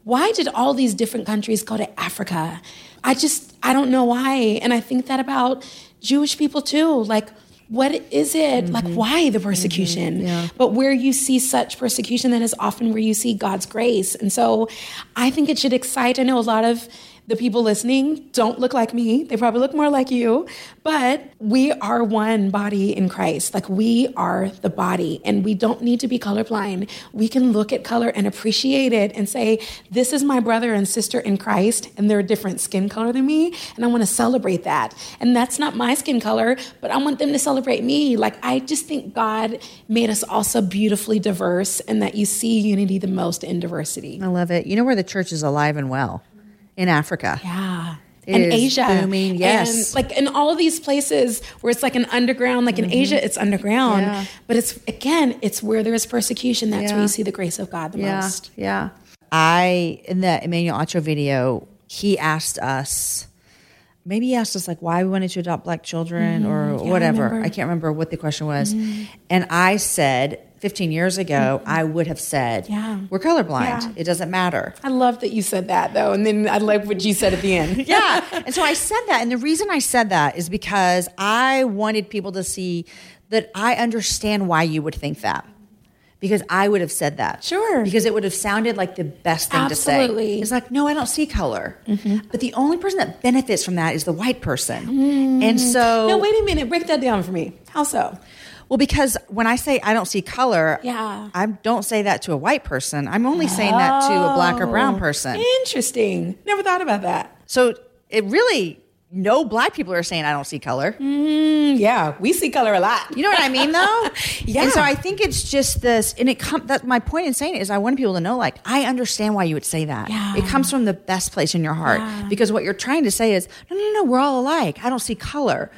S2: why did all these different countries go to Africa? I just I don't know why. And I think that about Jewish people too. Like what is it? Like, mm-hmm. why the persecution? Mm-hmm. But where you see such persecution, that is often where you see God's grace. And so I think it should excite. I know a lot of the people listening don't look like me. They probably look more like you, but we are one body in Christ. Like we are the body and we don't need to be colorblind. We can look at color and appreciate it and say, this is my brother and sister in Christ and they're a different skin color than me. And I want to celebrate that. And that's not my skin color, but I want them to celebrate me. Like I just think God made us all so beautifully diverse and that you see unity the most in diversity.
S1: I love it. You know where the church is alive and well? In Africa.
S2: Yeah.
S1: It
S2: and
S1: is
S2: Asia.
S1: booming, yes.
S2: And like in all these places where it's like an underground, like in Asia, it's underground.
S1: Mm-hmm. Yeah.
S2: But it's, again, it's where there's persecution. That's where you see the grace of God the
S1: Yeah.
S2: most.
S1: Yeah. I, in the Emmanuel Acho video, he asked us, maybe he asked us like why we wanted to adopt black children or
S2: Mm-hmm. I
S1: whatever.
S2: remember.
S1: I can't remember what the question was. And I said, 15 years ago, I would have said,
S2: Mm-hmm. Yeah.
S1: we're colorblind.
S2: Yeah.
S1: It doesn't matter.
S2: I love that you said that though. And then I like what you said at the end.
S1: yeah. And so I said that. And the reason I said that is because I wanted people to see that I understand why you would think that. Because I would have said that.
S2: Sure.
S1: Because it would have sounded like the best thing to say. It's like, no, I don't see color. But the only person that benefits from that is the white person. And so.
S2: No, wait a minute. Break that down for me. How so?
S1: Well, because when I say I don't see color,
S2: Yeah.
S1: I don't say that to a white person. I'm only saying that to a black or brown
S2: Oh,
S1: person.
S2: Interesting. Never thought about that.
S1: So it really, no black people are saying I don't see color.
S2: Mm, yeah, we see color a lot.
S1: You know what I mean, though.
S2: Yeah.
S1: And so I think it's just this, and it comes. that my point in saying it is I want people to know, like, I understand why you would say that.
S2: Yeah.
S1: It comes from the best place in your heart because what you're trying to say is, no, no, no, we're all alike. I don't see color,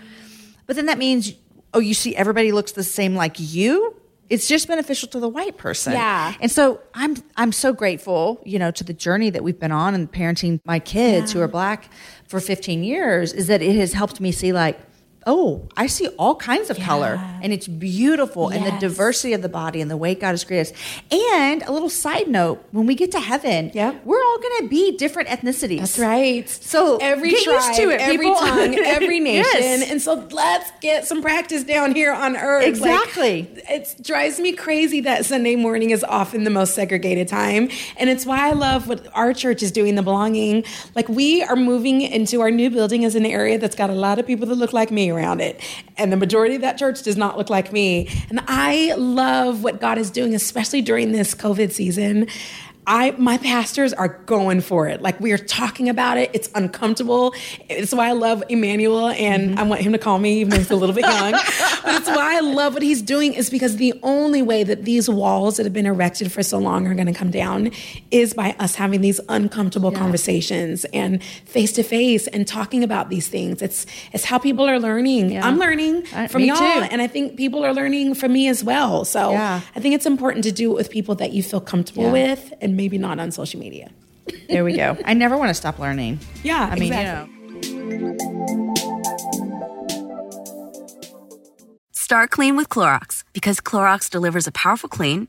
S1: but then that means, oh, you see everybody looks the same like you. It's just beneficial to the white person.
S2: Yeah.
S1: And so I'm I'm so grateful, you know, to the journey that we've been on and parenting my kids who are black for 15 years is that it has helped me see like oh, I see all kinds of color and it's beautiful and the diversity of the body and the way God has created us. And a little side note, when we get to heaven,
S2: Yep.
S1: we're all going to be different ethnicities.
S2: That's right.
S1: So
S2: every
S1: get
S2: tribe,
S1: used to it,
S2: every
S1: people.
S2: tongue, every nation,
S1: Yes.
S2: and so let's get some practice down here on earth. Like,
S1: Exactly.
S2: it drives me crazy that Sunday morning is often the most segregated time, and it's why I love what our church is doing. The belonging, like we are moving into our new building as an area that's got a lot of people that look like me around it, and the majority of that church does not look like me. And I love what God is doing, especially during this COVID season. I my pastors are going for it. Like we are talking about it. It's uncomfortable. It's why I love Emmanuel and I want him to call me even though he's a little bit young. but it's why I love what he's doing is because the only way that these walls that have been erected for so long are going to come down is by us having these uncomfortable conversations and face to face and talking about these things. It's it's how people are learning. I'm learning
S1: Uh,
S2: from y'all
S1: too.
S2: and I think people are learning from me as well. So
S1: Yeah.
S2: I think it's important to do it with people that you feel comfortable
S1: Yeah.
S2: with and maybe not on social media.
S1: There we go. I never want to stop learning.
S2: Yeah,
S1: I mean,
S2: exactly.
S1: you know.
S3: Start clean with Clorox because Clorox delivers a powerful clean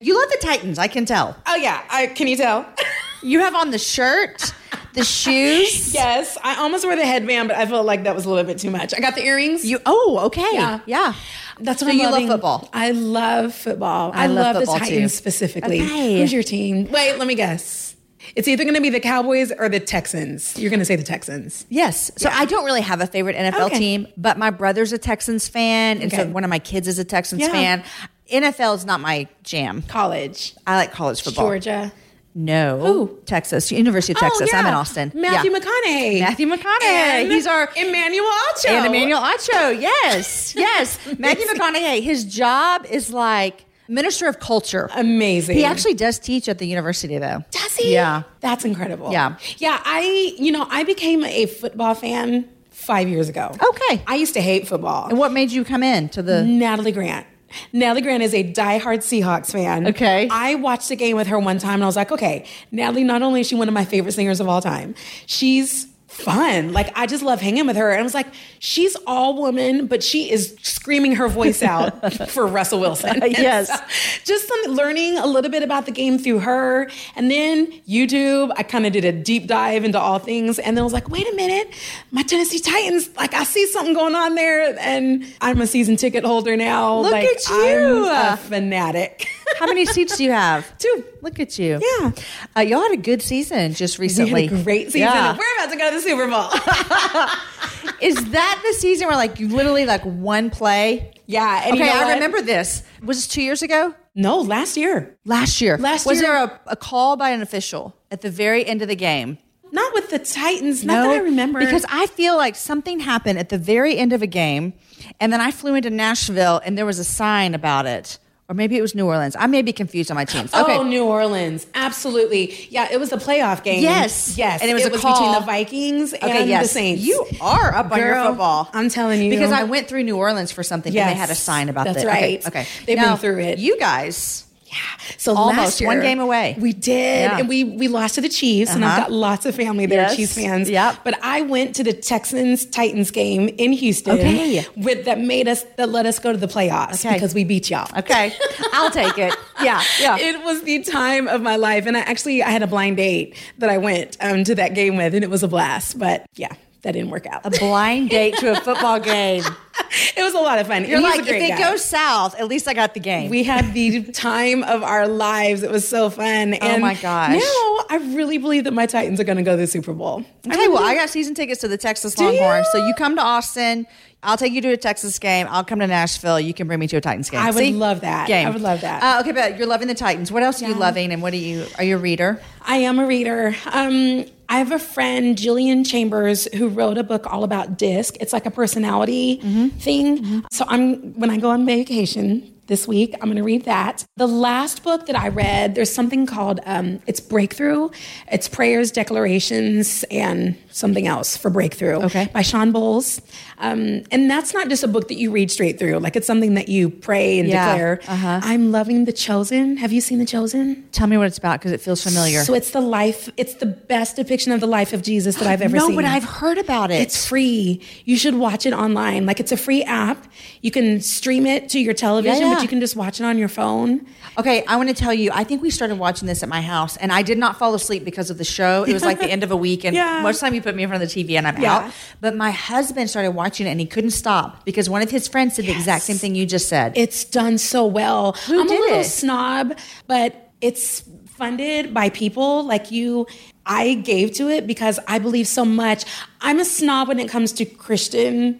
S1: You love the Titans, I can tell.
S2: Oh yeah, I, can you tell?
S1: You have on the shirt, the shoes.
S2: yes, I almost wore the headband, but I felt like that was a little bit too much. I got the earrings.
S1: You oh, okay.
S2: Yeah.
S1: Yeah.
S2: That's
S1: So
S2: what I'm
S1: you love football?
S2: I love football. I,
S1: I love
S2: love,
S1: football,
S2: the
S1: too.
S2: Titans specifically.
S1: Okay.
S2: Who's your team? Wait, let me guess. It's either going to be the Cowboys or the Texans. You're going to say the Texans.
S1: Yes. So I don't really have a favorite NFL
S2: Okay.
S1: team, but my brother's a Texans fan, and so one of my kids is a Texans
S2: Yeah.
S1: fan. NFL is not my jam.
S2: College.
S1: I like college football.
S2: Georgia.
S1: No.
S2: Who?
S1: Texas, University of oh, Texas.
S2: Oh, yeah.
S1: I'm in Austin.
S2: Matthew
S1: Yeah.
S2: McConaughey.
S1: Matthew McConaughey.
S2: And
S1: He's our
S2: Emmanuel Acho.
S1: and Emmanuel Acho. Yes, yes. Matthew McConaughey. His job is like minister of culture.
S2: Amazing.
S1: He actually does teach at the university, though.
S2: Does he?
S1: Yeah.
S2: That's incredible.
S1: Yeah.
S2: Yeah, I, you know, I became a football fan five years ago.
S1: Okay.
S2: I used to hate football.
S1: And what made you come in to the?
S2: Natalie Grant. Natalie Grant is a diehard Seahawks fan.
S1: Okay.
S2: I watched a game with her one time and I was like, okay, Natalie, not only is she one of my favorite singers of all time, she's fun. Like, I just love hanging with her. And I was like, she's all woman, but she is screaming her voice out for Russell Wilson.
S1: Yes.
S2: So, just some, learning a little bit about the game through her. And then YouTube, I kind of did a deep dive into all things. And then I was like, wait a minute, my Tennessee Titans, like I see something going on there. And I'm a season ticket holder now.
S1: Look
S2: like,
S1: at you.
S2: I'm a fanatic.
S1: How many seats do you have?
S2: Two.
S1: Look at you.
S2: Yeah.
S1: Uh, y'all had a good season just recently.
S2: had a great season.
S1: Yeah.
S2: We're about to go to the Super Bowl.
S1: Is that the season where like you literally like one play?
S2: yeah. And
S1: Okay,
S2: you know
S1: I remember this. Was this two years ago?
S2: No, last year.
S1: Last year.
S2: Last
S1: was
S2: year-
S1: there a, a call by an official at the very end of the game?
S2: Not with the Titans. Not that I remember.
S1: Because I feel like something happened at the very end of a game, and then I flew into Nashville, and there was a sign about it. Or maybe it was New Orleans. I may be confused on my teams. Oh, okay.
S2: Oh, New Orleans. Absolutely. Yeah, it was a playoff game.
S1: Yes.
S2: Yes.
S1: And it was a
S2: between
S1: call.
S2: the Vikings
S1: Okay,
S2: and
S1: yes.
S2: the Saints.
S1: You are up on your football.
S2: I'm telling you.
S1: Because I went through New Orleans for something and they had a sign about
S2: that's
S1: that.
S2: right.
S1: Okay. okay.
S2: They've
S1: Now,
S2: been through it.
S1: You guys.
S2: So
S1: Almost
S2: last year,
S1: one game away.
S2: We did,
S1: Yeah.
S2: and we we lost to the Chiefs, and I've
S1: Uh-huh.
S2: got lots of family there,
S1: Yes.
S2: Chiefs fans.
S1: Yep.
S2: But I went to the Texans Titans game in Houston.
S1: Okay.
S2: With that made us that let us go to the playoffs
S1: Okay.
S2: because we beat y'all.
S1: Okay. I'll take it. Yeah. Yeah.
S2: It was the time of my life, and I actually I had a blind date that I went um, to that game with, and it was a blast. But yeah, that didn't work out.
S1: a blind date to a football game.
S2: it was a lot of fun.
S1: You're like, if it
S2: guy.
S1: goes south, at least I got the game.
S2: we had the time of our lives. It was so fun. And
S1: Oh my gosh.
S2: Now I really believe that my Titans are going to go to the Super Bowl.
S1: Okay, well, I got season tickets to the Texas? Longhorns. So you come to Austin. I'll take you to a Texas game. I'll come to Nashville. You can bring me to a Titans game.
S2: I would
S1: See?
S2: love that.
S1: Game.
S2: I would love that.
S1: Uh, okay, but you're loving the Titans. What else are you loving? And what are you? Are you a reader?
S2: I am a reader. Um, I have a friend, Jillian Chambers, who wrote a book all about DISC. It's like a personality thing. So I'm when I go on vacation this week, I'm going to read that. The last book that I read, there's something called um, it's Breakthrough. It's prayers, declarations, and something else for Breakthrough.
S1: Okay.
S2: by Shawn Bolz. Um, and that's not just a book that you read straight through. Like it's something that you pray and
S1: Yeah.
S2: declare.
S1: Uh-huh.
S2: I'm loving The Chosen. Have you seen The Chosen?
S1: Tell me what it's about because it feels familiar.
S2: So it's the life, it's the best depiction of the life of Jesus that I've ever
S1: no,
S2: seen.
S1: No, but I've heard about it.
S2: It's free. You should watch it online. Like it's a free app. You can stream it to your television,
S1: Yeah, yeah.
S2: but you can just watch it on your phone.
S1: Okay, I want to tell you, I think we started watching this at my house, and I did not fall asleep because of the show. It was like the end of a week, and most of the time you put me in front of the TV and I'm
S2: Yeah.
S1: out. But my husband started watching it, and he couldn't stop because one of his friends said the exact same thing you just said.
S2: It's done so well.
S1: Who
S2: I'm
S1: did
S2: a little
S1: it?
S2: snob, but it's funded by people like you. I gave to it because I believe so much. I'm a snob when it comes to Christian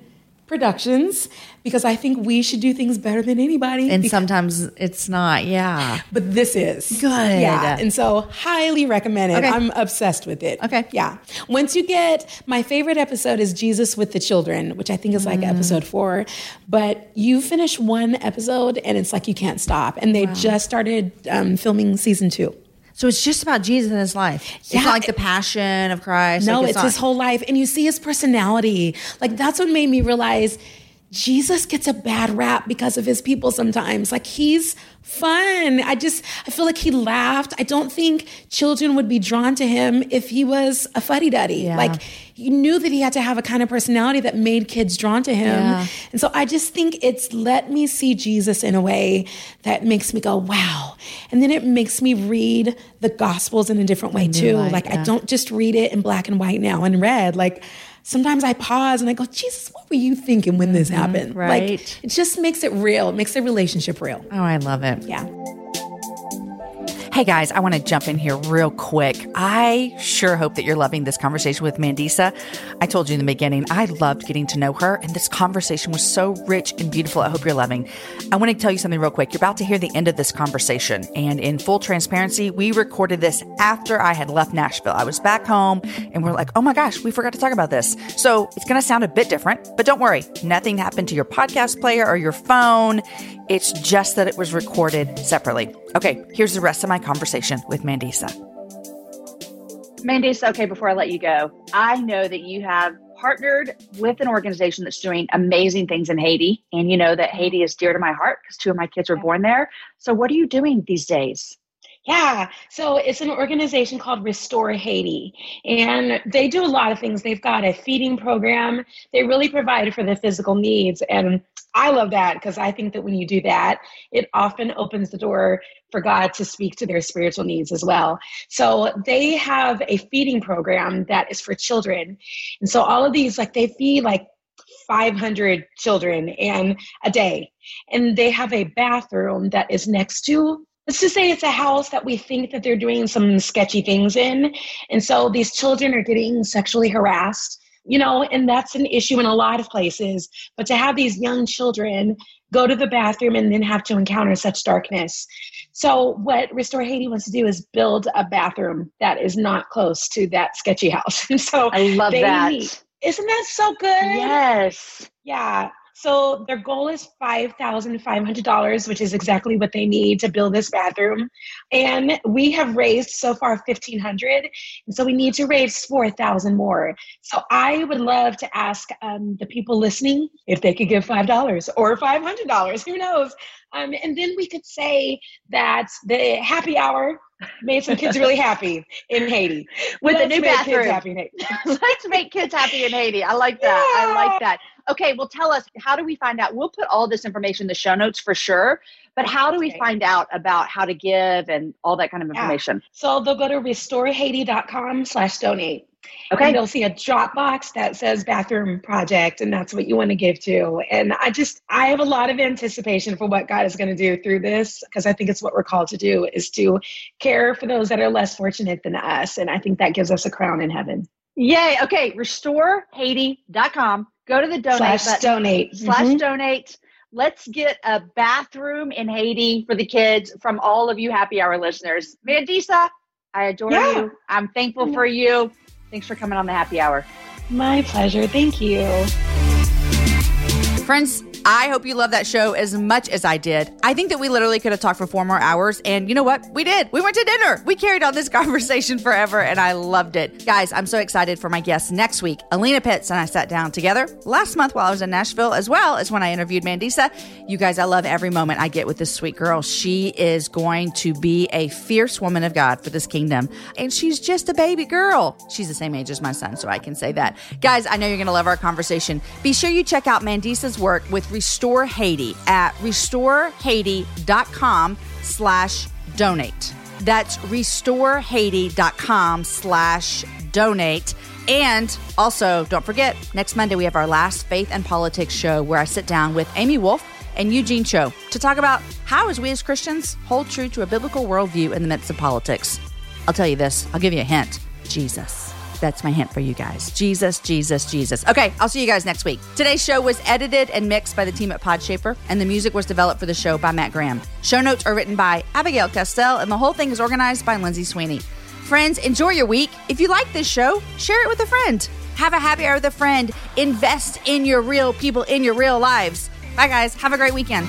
S2: productions because I think we should do things better than anybody.
S1: and
S2: Because-
S1: sometimes it's not. Yeah.
S2: but this is
S1: Good.
S2: Yeah, and so highly recommend it.
S1: Okay.
S2: I'm obsessed with it.
S1: Okay.
S2: yeah. Once you get my favorite episode is Jesus with the children, which I think is
S1: Mm.
S2: like episode four. But you finish one episode and it's like you can't stop. And they just started um, filming season two.
S1: So it's just about Jesus and his life. It's
S2: Yeah.
S1: not like the passion of Christ.
S2: No,
S1: like
S2: it's,
S1: not-
S2: his whole life. And you see his personality. Like, that's what made me realize Jesus gets a bad rap because of his people sometimes. Like, he's fun. I just, I feel like he laughed. I don't think children would be drawn to him if he was a fuddy duddy.
S1: Yeah.
S2: Like, he knew that he had to have a kind of personality that made kids drawn to him.
S1: Yeah.
S2: And so I just think it's let me see Jesus in a way that makes me go, wow. And then it makes me read the Gospels in a different way too.
S1: light,
S2: like,
S1: yeah.
S2: I don't just read it in black and white now and red. Like, sometimes I pause and I go, Jesus, what were you thinking when this happened?
S1: Mm-hmm. right.
S2: Like, it just makes it real. It makes the relationship real.
S1: Oh, I love it.
S2: Yeah.
S1: Hey guys, I want to jump in here real quick. I sure hope that you're loving this conversation with Mandisa. I told you in the beginning, I loved getting to know her, and this conversation was so rich and beautiful. I hope you're loving. I want to tell you something real quick. You're about to hear the end of this conversation, and in full transparency, we recorded this after I had left Nashville. I was back home, and we're like, oh my gosh, we forgot to talk about this. So it's going to sound a bit different, but don't worry, nothing happened to your podcast player or your phone. It's just that it was recorded separately. Okay, here's the rest of my conversation with Mandisa.
S4: Mandisa, okay, before I let you go, I know that you have partnered with an organization that's doing amazing things in Haiti. And you know that Haiti is dear to my heart because two of my kids were born there. So, what are you doing these days?
S2: Yeah, so it's an organization called Restore Haiti, and they do a lot of things. They've got a feeding program. They really provide for the physical needs, and I love that because I think that when you do that, it often opens the door for God to speak to their spiritual needs as well. So they have a feeding program that is for children, and so all of these, like they feed like 500 children and a day, and they have a bathroom that is next to let's just say it's a house that we think that they're doing some sketchy things in and so these children are getting sexually harassed you know and that's an issue in a lot of places but to have these young children go to the bathroom and then have to encounter such darkness so what restore haiti wants to do is build a bathroom that is not close to that sketchy house and so
S4: I love that.
S2: need- isn't that so good
S4: Yes.
S2: yeah. So their goal is $5,500, which is exactly what they need to build this bathroom. And we have raised so far 1500 And so we need to raise 4,000 more. So I would love to ask um, the people listening if they could give $5 or $500. Who knows? Um, and then we could say that the happy hour made some kids really happy in Haiti.
S4: With
S2: Let's
S4: new
S2: make kids
S4: bathroom.
S2: happy in Haiti.
S4: Let's make kids happy in Haiti. I like that. I like that. Okay, well, tell us how do we find out? We'll put all this information in the show notes for sure. But how do we find out about how to give and all that kind of
S2: Yeah.
S4: information?
S2: So they'll go to restorehaiti.com slash donate.
S4: Okay.
S2: And they'll see a drop box that says bathroom project, and that's what you want to give to. And I just, I have a lot of anticipation for what God is going to do through this because I think it's what we're called to do is to care for those that are less fortunate than us. And I think that gives us a crown in heaven.
S4: Yay. Okay. RestoreHaiti.com. Go to the donate
S2: Slash
S4: button.
S2: donate.
S4: Slash
S2: Mhm.
S4: donate. Let's get a bathroom in Haiti for the kids from all of you happy hour listeners. Mandisa, I adore
S2: Yeah.
S4: you. I'm thankful for you. Thanks for coming on the happy hour.
S2: My pleasure. Thank you.
S1: Friends, I hope you love that show as much as I did. I think that we literally could have talked for four more hours. And you know what? We did. We went to dinner. We carried on this conversation forever, and I loved it. Guys, I'm so excited for my guests next week. Alena Pitts and I sat down together last month while I was in Nashville, as well as when I interviewed Mandisa. You guys, I love every moment I get with this sweet girl. She is going to be a fierce woman of God for this kingdom. And she's just a baby girl. She's the same age as my son, so I can say that. Guys, I know you're going to love our conversation. Be sure you check out Mandisa's work with Restore Haiti at restorehaiti.com slash donate. That's restorehaiti.com slash donate. And also, don't forget, next Monday we have our last Faith and Politics show where I sit down with Amy Wolf and Eugene Cho to talk about how, as we as Christians, hold true to a biblical worldview in the midst of politics. I'll tell you this, I'll give you a hint Jesus. That's my hint for you guys. Jesus, Jesus, Jesus. Okay, I'll see you guys next week. Today's show was edited and mixed by the team at Podshaper, and the music was developed for the show by Matt Graham. Show notes are written by Abigail Castell, and the whole thing is organized by Lindsay Sweeney. Friends, enjoy your week. If you like this show, share it with a friend. Have a happy hour with a friend. Invest in your real people, in your real lives. Bye, guys. Have a great weekend.